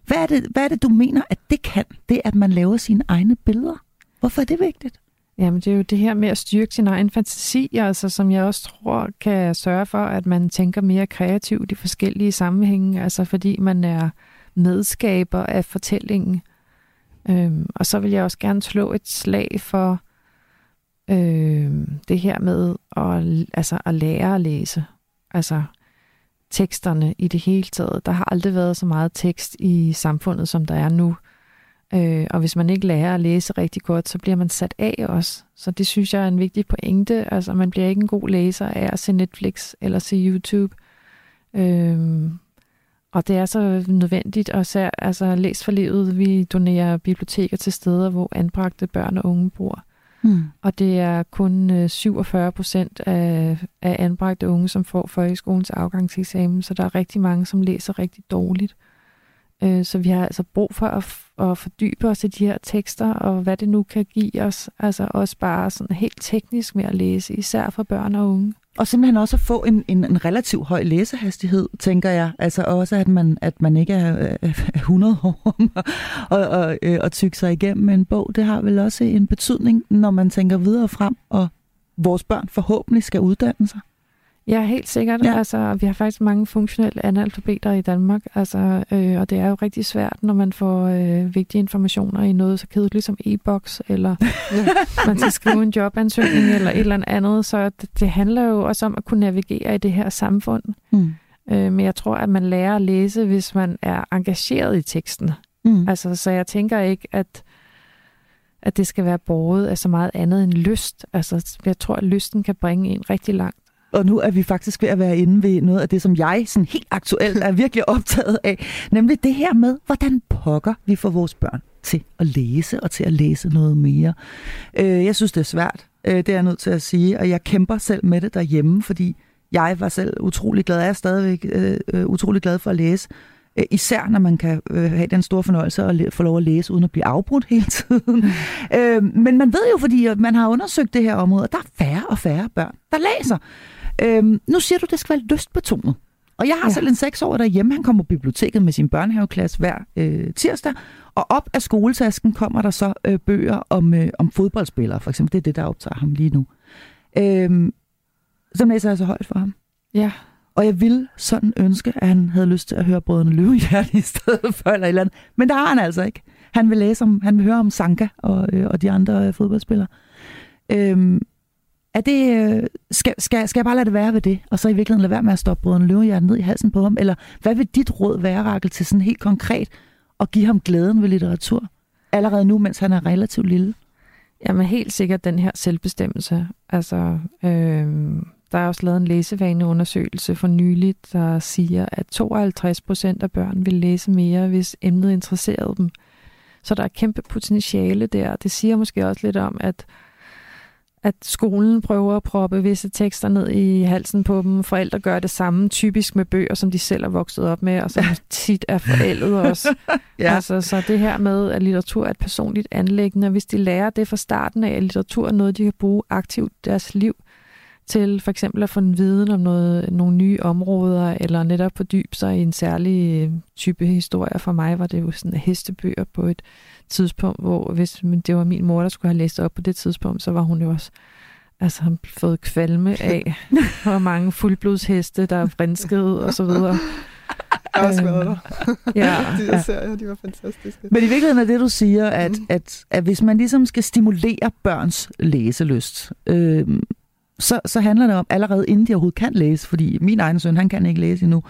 Hvad er, det, hvad er det, du mener, at det kan? Det, at man laver sine egne billeder. Hvorfor er det vigtigt? Jamen, det er jo det her med at styrke sin egen fantasi, altså, som jeg også tror kan sørge for, at man tænker mere kreativt i forskellige sammenhænge, altså fordi man er medskaber af fortællingen. Øhm, og så vil jeg også gerne slå et slag for øhm, det her med at, altså, at lære at læse. Altså teksterne i det hele taget. Der har aldrig været så meget tekst i samfundet, som der er nu. Øh, og hvis man ikke lærer at læse rigtig godt, så bliver man sat af også. Så det synes jeg er en vigtig pointe. Altså, man bliver ikke en god læser af at se Netflix eller se YouTube. Øh, og det er så nødvendigt at se, altså, læse for livet. Vi donerer biblioteker til steder, hvor anbragte børn og unge bor. Mm. Og det er kun 47 øh, procent af, af anbragte unge, som får folkeskolens afgangseksamen, så der er rigtig mange, som læser rigtig dårligt. Øh, så vi har altså brug for at, at fordybe os i de her tekster, og hvad det nu kan give os. Altså også bare sådan helt teknisk med at læse, især for børn og unge. Og simpelthen også at få en, en, en relativt høj læsehastighed, tænker jeg. Altså også, at man, at man ikke er, øh, er 100 <laughs> år om at, og, og, øh, og tykke sig igennem en bog. Det har vel også en betydning, når man tænker videre frem, og vores børn forhåbentlig skal uddanne sig. Ja, helt sikkert. Ja. Altså, vi har faktisk mange funktionelle analfabeter i Danmark, altså, øh, og det er jo rigtig svært, når man får øh, vigtige informationer i noget så kedeligt som e-boks, eller <laughs> man skal skrive en jobansøgning, eller et eller andet. Så det, det handler jo også om at kunne navigere i det her samfund. Mm. Øh, men jeg tror, at man lærer at læse, hvis man er engageret i teksten. Mm. Altså, så jeg tænker ikke, at at det skal være båret af så meget andet end lyst. Altså, jeg tror, at lysten kan bringe en rigtig langt. Og nu er vi faktisk ved at være inde ved noget af det, som jeg sådan helt aktuelt er virkelig optaget af. Nemlig det her med, hvordan pokker vi får vores børn til at læse og til at læse noget mere. Øh, jeg synes, det er svært. Øh, det er jeg nødt til at sige. Og jeg kæmper selv med det derhjemme, fordi jeg var selv utrolig glad. Jeg er stadigvæk øh, øh utrolig glad for at læse. Øh, især når man kan øh, have den store fornøjelse at få lov at læse, uden at blive afbrudt <laughs> hele tiden. Øh, men man ved jo, fordi man har undersøgt det her område, at der er færre og færre børn, der læser. Øhm, nu siger du, at det skal være lystbetonet. Og jeg har ja. selv en seks år derhjemme. Han kommer på biblioteket med sin børnehaveklasse hver øh, tirsdag. Og op af skoletasken kommer der så øh, bøger om, øh, om fodboldspillere, for eksempel. Det er det, der optager ham lige nu. Øhm, som læser jeg så højt for ham. Ja. Og jeg ville sådan ønske, at han havde lyst til at høre Brødrene Løvehjerte <laughs> i stedet for eller et eller andet. Men der har han altså ikke. Han vil læse om, han vil høre om Sanka og, øh, og de andre øh, fodboldspillere. Øhm, er det, øh, skal, skal, skal jeg bare lade det være ved det, og så i virkeligheden lade være med at stoppe brødrene løvehjerten ned i halsen på ham? Eller hvad vil dit råd være, Rakel, til sådan helt konkret at give ham glæden ved litteratur? Allerede nu, mens han er relativt lille. Jamen helt sikkert den her selvbestemmelse. Altså, øh, der er også lavet en læsevaneundersøgelse for nylig, der siger, at 52 procent af børn vil læse mere, hvis emnet interesserede dem. Så der er kæmpe potentiale der. Det siger måske også lidt om, at at skolen prøver at proppe visse tekster ned i halsen på dem. Forældre gør det samme, typisk med bøger, som de selv er vokset op med, og som <laughs> tit er forældet også. <laughs> ja. altså, så det her med, at litteratur er et personligt anlæggende, hvis de lærer det fra starten af, at litteratur er noget, de kan bruge aktivt i deres liv, til for eksempel at få en viden om noget, nogle nye områder, eller netop fordybe sig i en særlig type historie. For mig var det jo sådan hestebøger på et tidspunkt, hvor hvis det var min mor, der skulle have læst op på det tidspunkt, så var hun jo også altså, han fået kvalme af, <laughs> hvor mange fuldblodsheste, der er vrinskede og så videre. Jeg har også været der. Ja, de der serier, de var fantastiske. Men i virkeligheden er det, du siger, at, mm. at, at hvis man ligesom skal stimulere børns læselyst, øh, så, så handler det om allerede inden de overhovedet kan læse, fordi min egen søn, han kan ikke læse endnu,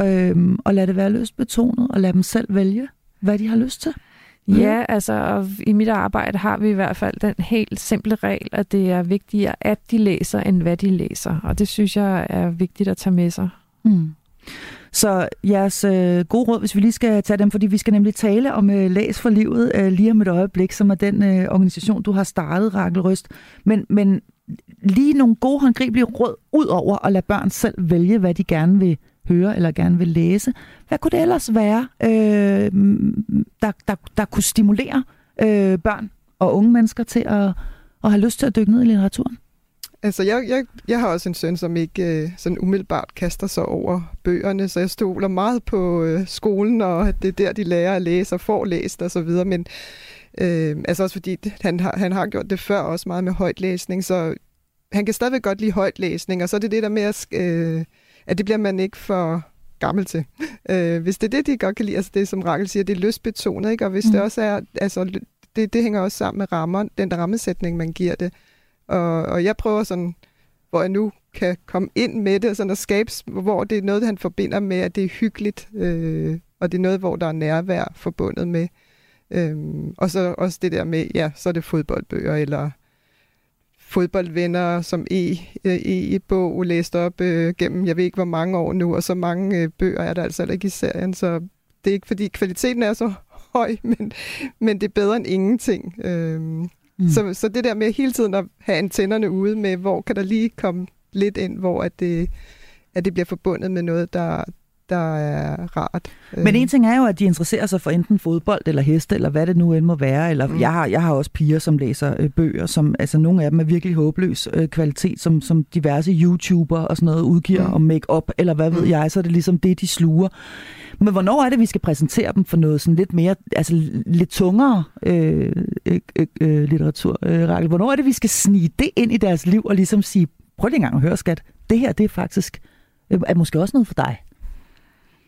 øh, og lade det være lystbetonet, og lade dem selv vælge, hvad de har lyst til. Ja, altså i mit arbejde har vi i hvert fald den helt simple regel, at det er vigtigere, at de læser, end hvad de læser. Og det synes jeg er vigtigt at tage med sig. Mm. Så jeres øh, gode råd, hvis vi lige skal tage dem, fordi vi skal nemlig tale om øh, Læs for Livet øh, lige om et øjeblik, som er den øh, organisation, du har startet, Rakel Røst. Men, men lige nogle gode håndgribelige råd, ud over at lade børn selv vælge, hvad de gerne vil høre eller gerne vil læse. Hvad kunne det ellers være, øh, der, der, der kunne stimulere øh, børn og unge mennesker til at, at have lyst til at dykke ned i litteraturen? Altså, jeg, jeg, jeg har også en søn, som ikke øh, sådan umiddelbart kaster sig over bøgerne, så jeg stoler meget på øh, skolen, og at det er der, de lærer at læse og får læst og så videre, men øh, altså også fordi han har, han har gjort det før også meget med højtlæsning, så han kan stadigvæk godt lide højtlæsning, og så er det det der med, at, øh, at det bliver man ikke for gammel til. <laughs> Øh, hvis det er det, de godt kan lide, altså det som Rakel siger, det er lystbetonet, ikke? og hvis mm. det også er, altså det, det hænger også sammen med rammer, den der rammesætning, man giver det. Og, og jeg prøver sådan, hvor jeg nu kan komme ind med det, og sådan at skabe, hvor det er noget, han forbinder med, at det er hyggeligt, øh, og det er noget, hvor der er nærvær forbundet med. Øhm, og så også det der med, ja, så er det fodboldbøger, eller fodboldvenner som e, øh, e-bog læst op øh, gennem, jeg ved ikke hvor mange år nu, og så mange øh, bøger er der altså ikke i serien, så det er ikke fordi kvaliteten er så <laughs> høj, men, men det er bedre end ingenting. Øhm, mm. så, så det der med hele tiden at have antennerne ude med, hvor kan der lige komme lidt ind, hvor at det, at det bliver forbundet med noget, der, der er rart. Men en ting er jo, at de interesserer sig for enten fodbold eller heste, eller hvad det nu end må være. Eller mm. jeg, har, jeg har også piger, som læser øh, bøger, som altså nogle af dem er virkelig håbløs øh, kvalitet, som, som diverse YouTuber og sådan noget udgiver mm. om make-up, eller hvad ved mm. jeg, så er det ligesom det, de sluger. Men hvornår er det, vi skal præsentere dem for noget sådan lidt mere, altså lidt tungere øh, øh, øh, litteratur, øh, Rakel? Hvornår er det, vi skal snige det ind i deres liv og ligesom sige, prøv lige engang at høre, skat, det her, det er faktisk, øh, er måske også noget for dig?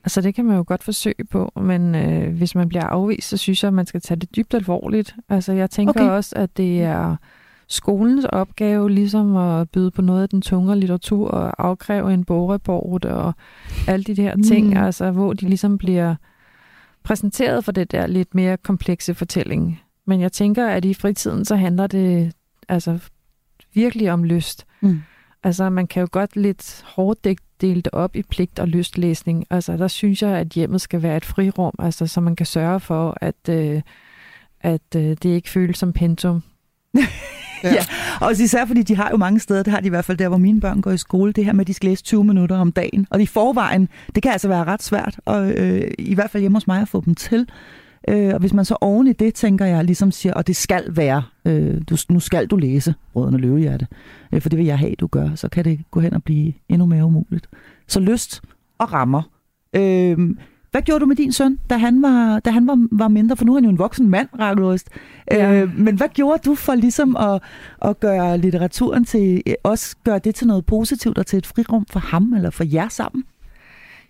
Altså det kan man jo godt forsøge på, men øh, hvis man bliver afvist, så synes jeg, at man skal tage det dybt alvorligt. Altså jeg tænker okay. også, at det er skolens opgave ligesom at byde på noget af den tunge litteratur og afkræve en bogreport og alle de der ting, mm. altså hvor de ligesom bliver præsenteret for det der lidt mere komplekse fortælling. Men jeg tænker, at i fritiden så handler det altså virkelig om lyst. Mm. Altså man kan jo godt lidt hårdt delt op i pligt og lystlæsning. Altså, der synes jeg, at hjemmet skal være et frirum, altså, så man kan sørge for, at, øh, at øh, det ikke føles som pensum. ja. <laughs> ja, og især fordi de har jo mange steder, det har de i hvert fald der, hvor mine børn går i skole, det her med, at de skal læse 20 minutter om dagen. Og i forvejen, det kan altså være ret svært, og øh, i hvert fald hjemme hos mig at få dem til. Øh, og hvis man så oven i det, tænker jeg, ligesom siger, og det skal være, øh, du, nu skal du læse Røden og Løvehjerte, øh, for det vil jeg have, du gør, så kan det gå hen og blive endnu mere umuligt. Så lyst og rammer. Øh, hvad gjorde du med din søn, da han var, da han var, var mindre? For nu er han jo en voksen mand, Rakeløst. Ja. Øh, men hvad gjorde du for ligesom at, at gøre litteraturen til, også gøre det til noget positivt og til et frirum for ham eller for jer sammen?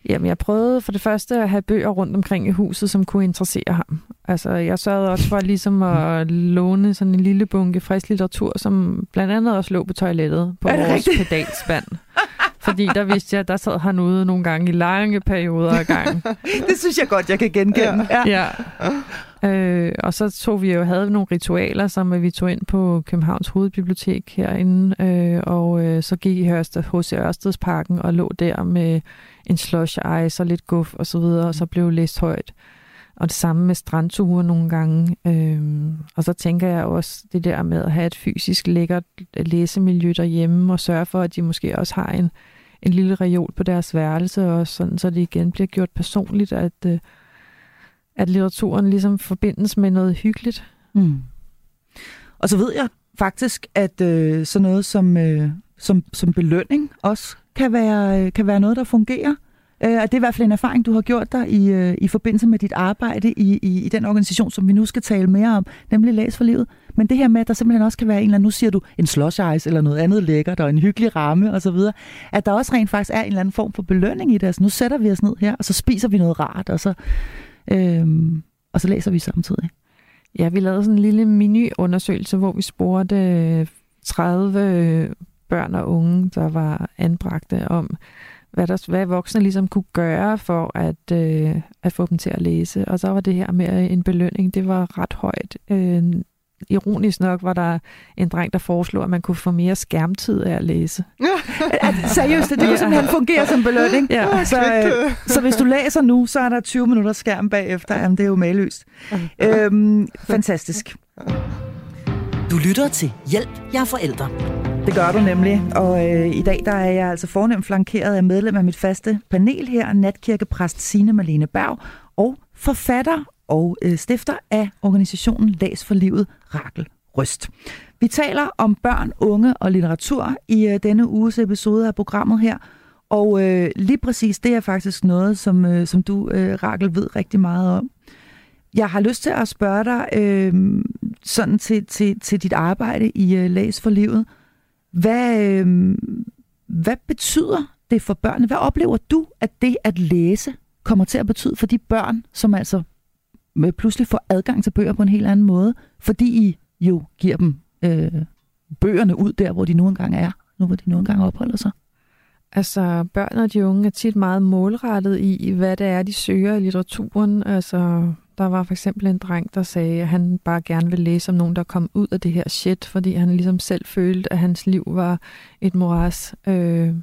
Jamen, jeg prøvede for det første at have bøger rundt omkring i huset, som kunne interessere ham. Altså, jeg sørgede også for ligesom at låne sådan en lille bunke frisk litteratur, som blandt andet også lå på toilettet på vores rigtigt? pedalspand. Fordi der vidste jeg, der sad han ude nogle gange i lange perioder af gang. <laughs> det synes jeg godt, jeg kan genkende. Ja. ja. Øh, og så tog vi jo, havde nogle ritualer, som vi tog ind på Københavns Hovedbibliotek herinde, øh, og øh, så gik i Hørsted, hos Ørstedsparken og lå der med en slush ice og lidt guf og så videre, og så blev læst højt. Og det samme med strandture nogle gange. Øhm, og så tænker jeg også det der med at have et fysisk lækkert læsemiljø derhjemme, og sørge for, at de måske også har en, en lille reol på deres værelse, og sådan, så det igen bliver gjort personligt, at, øh, at litteraturen ligesom forbindes med noget hyggeligt. Mm. Og så ved jeg faktisk, at øh, sådan noget som, øh, som, som belønning også kan være, øh, kan være noget, der fungerer. Øh, og det er i hvert fald en erfaring, du har gjort dig i, øh, i forbindelse med dit arbejde i, i, i den organisation, som vi nu skal tale mere om, nemlig Læs for Livet. Men det her med, at der simpelthen også kan være en eller anden, nu siger du en slush ice eller noget andet lækkert og en hyggelig ramme osv., at der også rent faktisk er en eller anden form for belønning i det. Altså nu sætter vi os ned her, og så spiser vi noget rart, og så, Øhm, og så læser vi samtidig. Ja, vi lavede sådan en lille mini-undersøgelse, hvor vi spurgte øh, 30 øh, børn og unge, der var anbragte om, hvad, der, hvad voksne ligesom kunne gøre for at, øh, at få dem til at læse. Og så var det her med en belønning, det var ret højt. Øh, ironisk nok var der en dreng, der foreslog, at man kunne få mere skærmtid af at læse. at, <laughs> seriøst, det er jo simpelthen fungerer som belønning. Ja. Så, øh, så hvis du læser nu, så er der 20 minutter skærm bagefter. Jamen, det er jo maløst. Øhm, fantastisk. Du lytter til Hjælp, jeg er forældre. Det gør du nemlig, og øh, i dag der er jeg altså fornemt flankeret af medlem af mit faste panel her, natkirkepræst Signe Malene Berg, og forfatter og øh, stifter af organisationen Læs for Livet, Rakel Røst. Vi taler om børn, unge og litteratur i øh, denne uges episode af programmet her, og øh, lige præcis det er faktisk noget, som, øh, som du, øh, Rakel, ved rigtig meget om. Jeg har lyst til at spørge dig øh, sådan til, til, til dit arbejde i øh, Læs for Livet. Hvad, øh, hvad betyder det for børnene? Hvad oplever du, at det at læse kommer til at betyde for de børn, som altså pludselig får adgang til bøger på en helt anden måde, fordi I jo giver dem øh, bøgerne ud der, hvor de nu engang er, nu hvor de nu engang opholder sig? Altså, børn og de unge er tit meget målrettet i, hvad det er, de søger i litteraturen. Altså, der var for eksempel en dreng, der sagde, at han bare gerne ville læse om nogen, der kom ud af det her shit, fordi han ligesom selv følte, at hans liv var et moras. Øh,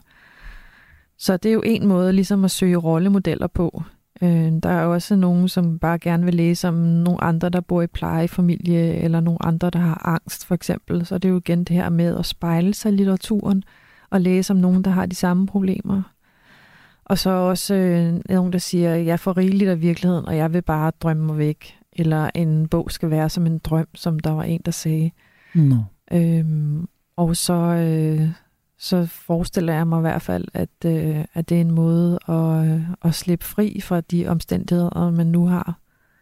så det er jo en måde ligesom at søge rollemodeller på. Øh, der er også nogen, som bare gerne vil læse om nogle andre, der bor i plejefamilie, eller nogle andre, der har angst for eksempel. Så det er jo igen det her med at spejle sig i litteraturen, og læse om nogen, der har de samme problemer. Og så også øh, nogen, der siger, jeg får rigeligt af virkeligheden, og jeg vil bare drømme mig væk. Eller en bog skal være som en drøm, som der var en, der sagde. No. Øhm, og så, øh, så forestiller jeg mig i hvert fald, at, øh, at det er en måde at, øh, at slippe fri fra de omstændigheder, man nu har.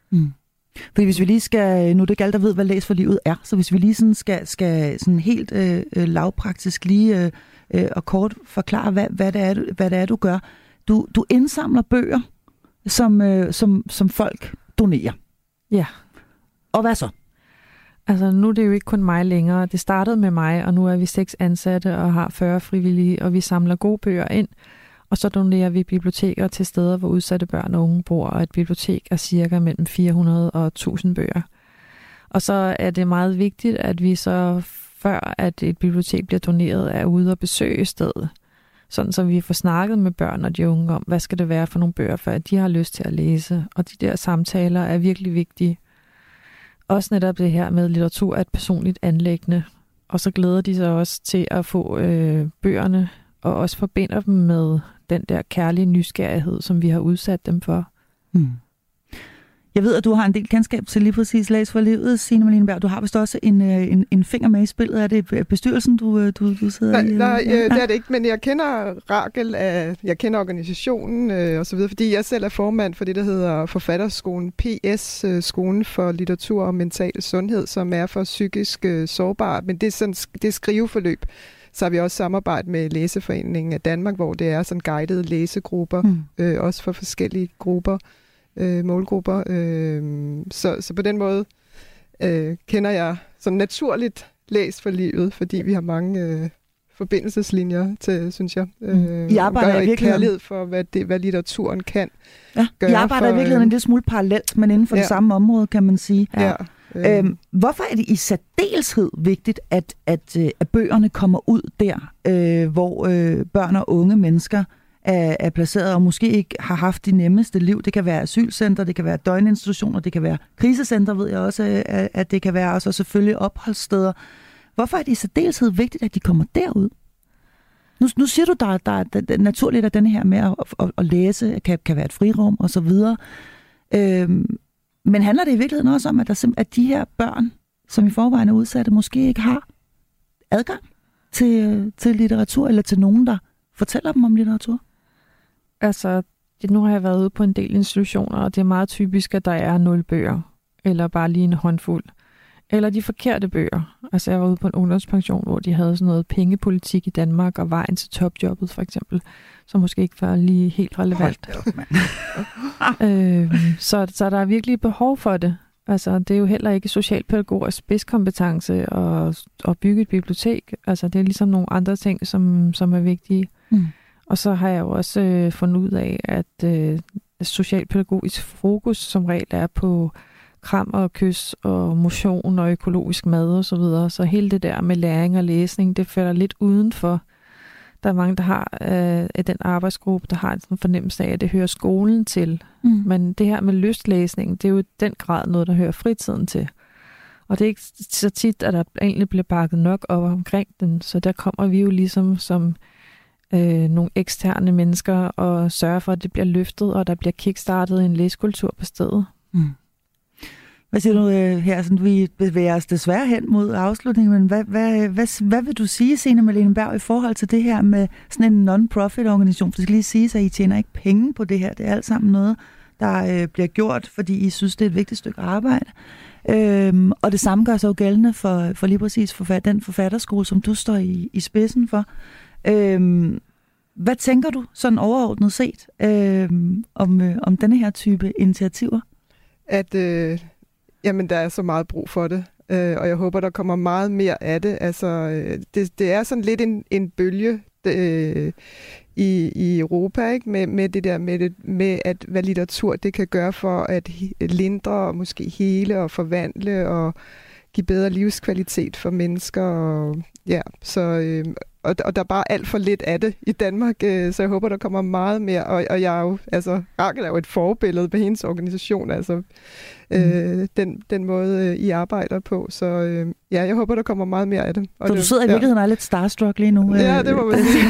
Mm. Fordi hvis vi lige skal, nu er det ikke alle, der ved, hvad læs for livet er, så hvis vi lige sådan skal, skal sådan helt øh, øh lavpraktisk lige øh, øh, og kort forklare, hvad, hvad, det er, hvad det er, du gør. Du, du indsamler bøger, som, øh, som, som folk donerer. Ja. Og hvad så? Altså, nu er det jo ikke kun mig længere. Det startede med mig, og nu er vi seks ansatte og har 40 frivillige, og vi samler gode bøger ind, og så donerer vi biblioteker til steder, hvor udsatte børn og unge bor, og et bibliotek er cirka mellem 400 og 1000 bøger. Og så er det meget vigtigt, at vi så før, at et bibliotek bliver doneret, er ude og besøge stedet. Sådan så vi får snakket med børn og de unge om, hvad skal det være for nogle bøger, for at de har lyst til at læse. Og de der samtaler er virkelig vigtige. Også netop det her med litteratur er et personligt anlæggende. Og så glæder de sig også til at få øh, bøgerne, og også forbinder dem med den der kærlige nysgerrighed, som vi har udsat dem for. Mm. Jeg ved, at du har en del kendskab til lige præcis Læs for Livet, Signe Malinberg. Du har vist også en, øh, en, en finger med i spillet. Er det bestyrelsen, du, øh, du, du sidder nej, i? Nej, ja. det er det ikke, men jeg kender Rakel, af, jeg kender organisationen øh, og så videre, fordi jeg selv er formand for det, der hedder Forfatterskolen PS, øh, Skolen for Litteratur og Mental Sundhed, som er for psykisk øh, sårbart, men det er, sådan, det er skriveforløb. Så har vi også samarbejdet med Læseforeningen af Danmark, hvor det er sådan guidede læsegrupper, mm. øh, også for forskellige grupper øh, målgrupper. Øh, så, så på den måde øh, kender jeg sådan naturligt læst for livet, fordi vi har mange øh, forbindelseslinjer til, synes jeg. Mm. Øh, I arbejder i virkeligheden... for, hvad, det, hvad litteraturen kan ja. gøre. I arbejder for, i virkeligheden en lille smule parallelt, men inden for ja. det samme område, kan man sige. Ja. ja. Øhm, hvorfor er det i særdeleshed vigtigt, at, at, øh, at bøgerne kommer ud der, øh, hvor øh, børn og unge mennesker er, er placeret og måske ikke har haft de nemmeste liv. Det kan være asylcenter, det kan være døgninstitutioner, det kan være krisecenter, ved jeg også, at det kan være, og så selvfølgelig opholdssteder. Hvorfor er det i særdeleshed vigtigt, at de kommer derud? Nu, nu siger du, der, der, der, der naturligt, at den her med at, at, at læse kan, kan være et frirum og så videre. Øhm, men handler det i virkeligheden også om, at, der, at de her børn, som i forvejen er udsatte, måske ikke har adgang til, til litteratur, eller til nogen, der fortæller dem om litteratur? Altså, nu har jeg været ude på en del institutioner, og det er meget typisk, at der er nul bøger, eller bare lige en håndfuld. Eller de forkerte bøger. Altså, jeg var ude på en ungdomspension, hvor de havde sådan noget pengepolitik i Danmark, og vejen til topjobbet, for eksempel, som måske ikke var lige helt relevant. <laughs> øh, så, så der er virkelig behov for det. Altså, det er jo heller ikke socialpædagogisk spidskompetence at, at bygge et bibliotek. Altså, det er ligesom nogle andre ting, som, som er vigtige. Mm. Og så har jeg jo også øh, fundet ud af, at øh, socialpædagogisk fokus som regel er på kram og kys og motion og økologisk mad og så videre. Så hele det der med læring og læsning, det falder lidt udenfor. Der er mange, der har øh, den arbejdsgruppe, der har en fornemmelse af, at det hører skolen til. Mm. Men det her med lystlæsning, det er jo i den grad noget, der hører fritiden til. Og det er ikke så tit, at der egentlig bliver bakket nok op omkring den, så der kommer vi jo ligesom som øh, nogle eksterne mennesker og sørge for, at det bliver løftet, og der bliver kickstartet en læskultur på stedet. Mm. Hvad siger du øh, her? Sådan, vi bevæger os desværre hen mod afslutningen, men hvad, hvad, hvad, hvad vil du sige, Sene Malene Berg, i forhold til det her med sådan en non-profit organisation? For det skal lige sige, at I tjener ikke penge på det her. Det er alt sammen noget, der øh, bliver gjort, fordi I synes, det er et vigtigt stykke arbejde. Øhm, og det samme gør sig jo gældende for, for lige præcis forfat, den forfatterskole, som du står i, i spidsen for. Øhm, hvad tænker du sådan overordnet set øh, om, øh, om denne her type initiativer? At øh, jamen, der er så meget brug for det, øh, og jeg håber, der kommer meget mere af det. Altså, øh, det, det er sådan lidt en, en bølge øh, i, i Europa, ikke? Med, med det der med, det, med, at hvad litteratur det kan gøre for at lindre og måske hele og forvandle og give bedre livskvalitet for mennesker. Og, ja, så, øh, og, og der er bare alt for lidt af det i Danmark, øh, så jeg håber, der kommer meget mere. Og, og jeg er jo, altså, Rakel er jo et forbillede på hendes organisation, altså øh, mm. den, den måde, øh, I arbejder på. Så øh, ja, jeg håber, der kommer meget mere af det. Og så det, du sidder i virkeligheden ja. og er lidt starstruck lige nu? Ja, det må man <laughs> sige. <laughs>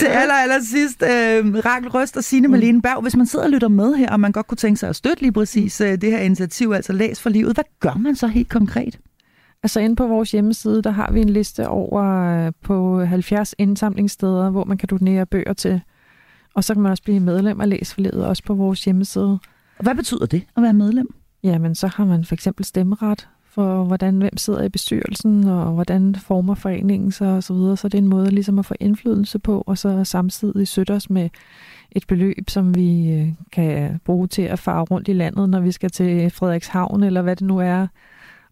Til aller, aller sidst, øh, Rakel Røst og Signe mm. Malene Berg, hvis man sidder og lytter med her, og man godt kunne tænke sig at støtte lige præcis øh, det her initiativ, altså Læs for livet, hvad gør man så helt konkret? Altså inde på vores hjemmeside, der har vi en liste over øh, på 70 indsamlingssteder, hvor man kan donere bøger til. Og så kan man også blive medlem af Læsforledet også på vores hjemmeside. Og hvad betyder det at være medlem? Jamen, så har man for eksempel stemmeret for, hvordan hvem sidder i bestyrelsen, og hvordan former foreningen sig og så videre. Så det er en måde ligesom at få indflydelse på, og så samtidig støtte os med et beløb, som vi øh, kan bruge til at fare rundt i landet, når vi skal til Frederikshavn, eller hvad det nu er,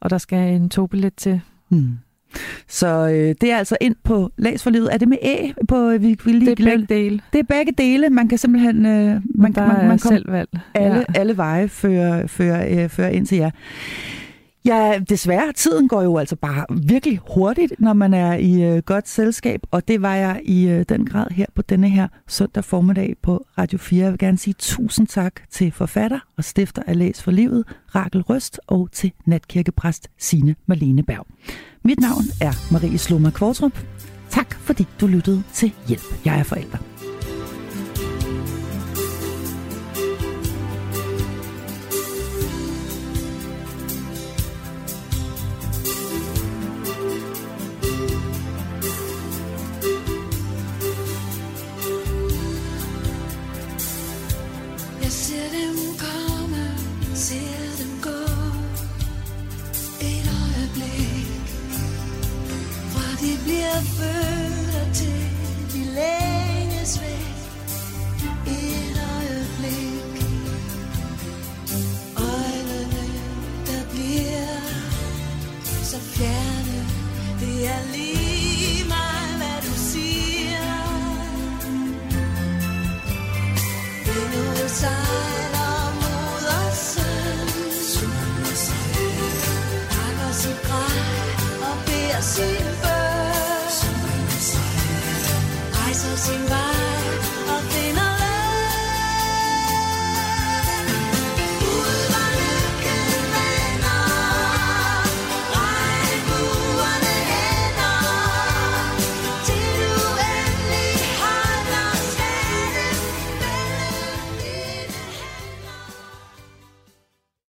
og der skal en togbillet til. Hmm. Så øh, det er altså ind på Læs for livet. Er det med æ? På, øh, vi, vi lige det er begge dele. Det er begge dele. Man kan simpelthen... Øh, man, man, man, man selv valg. Alle, ja. alle veje fører, fører, øh, fører ind til jer. Ja, desværre. Tiden går jo altså bare virkelig hurtigt, når man er i øh, godt selskab, og det var jeg i øh, den grad her på denne her søndag formiddag på Radio 4. Jeg vil gerne sige tusind tak til forfatter og stifter af Læs for Livet, Rakel Røst, og til natkirkepræst Sine Marlene Berg. Mit navn er Marie Sloma Kvartrup. Tak fordi du lyttede til Hjælp. Jeg er forælder.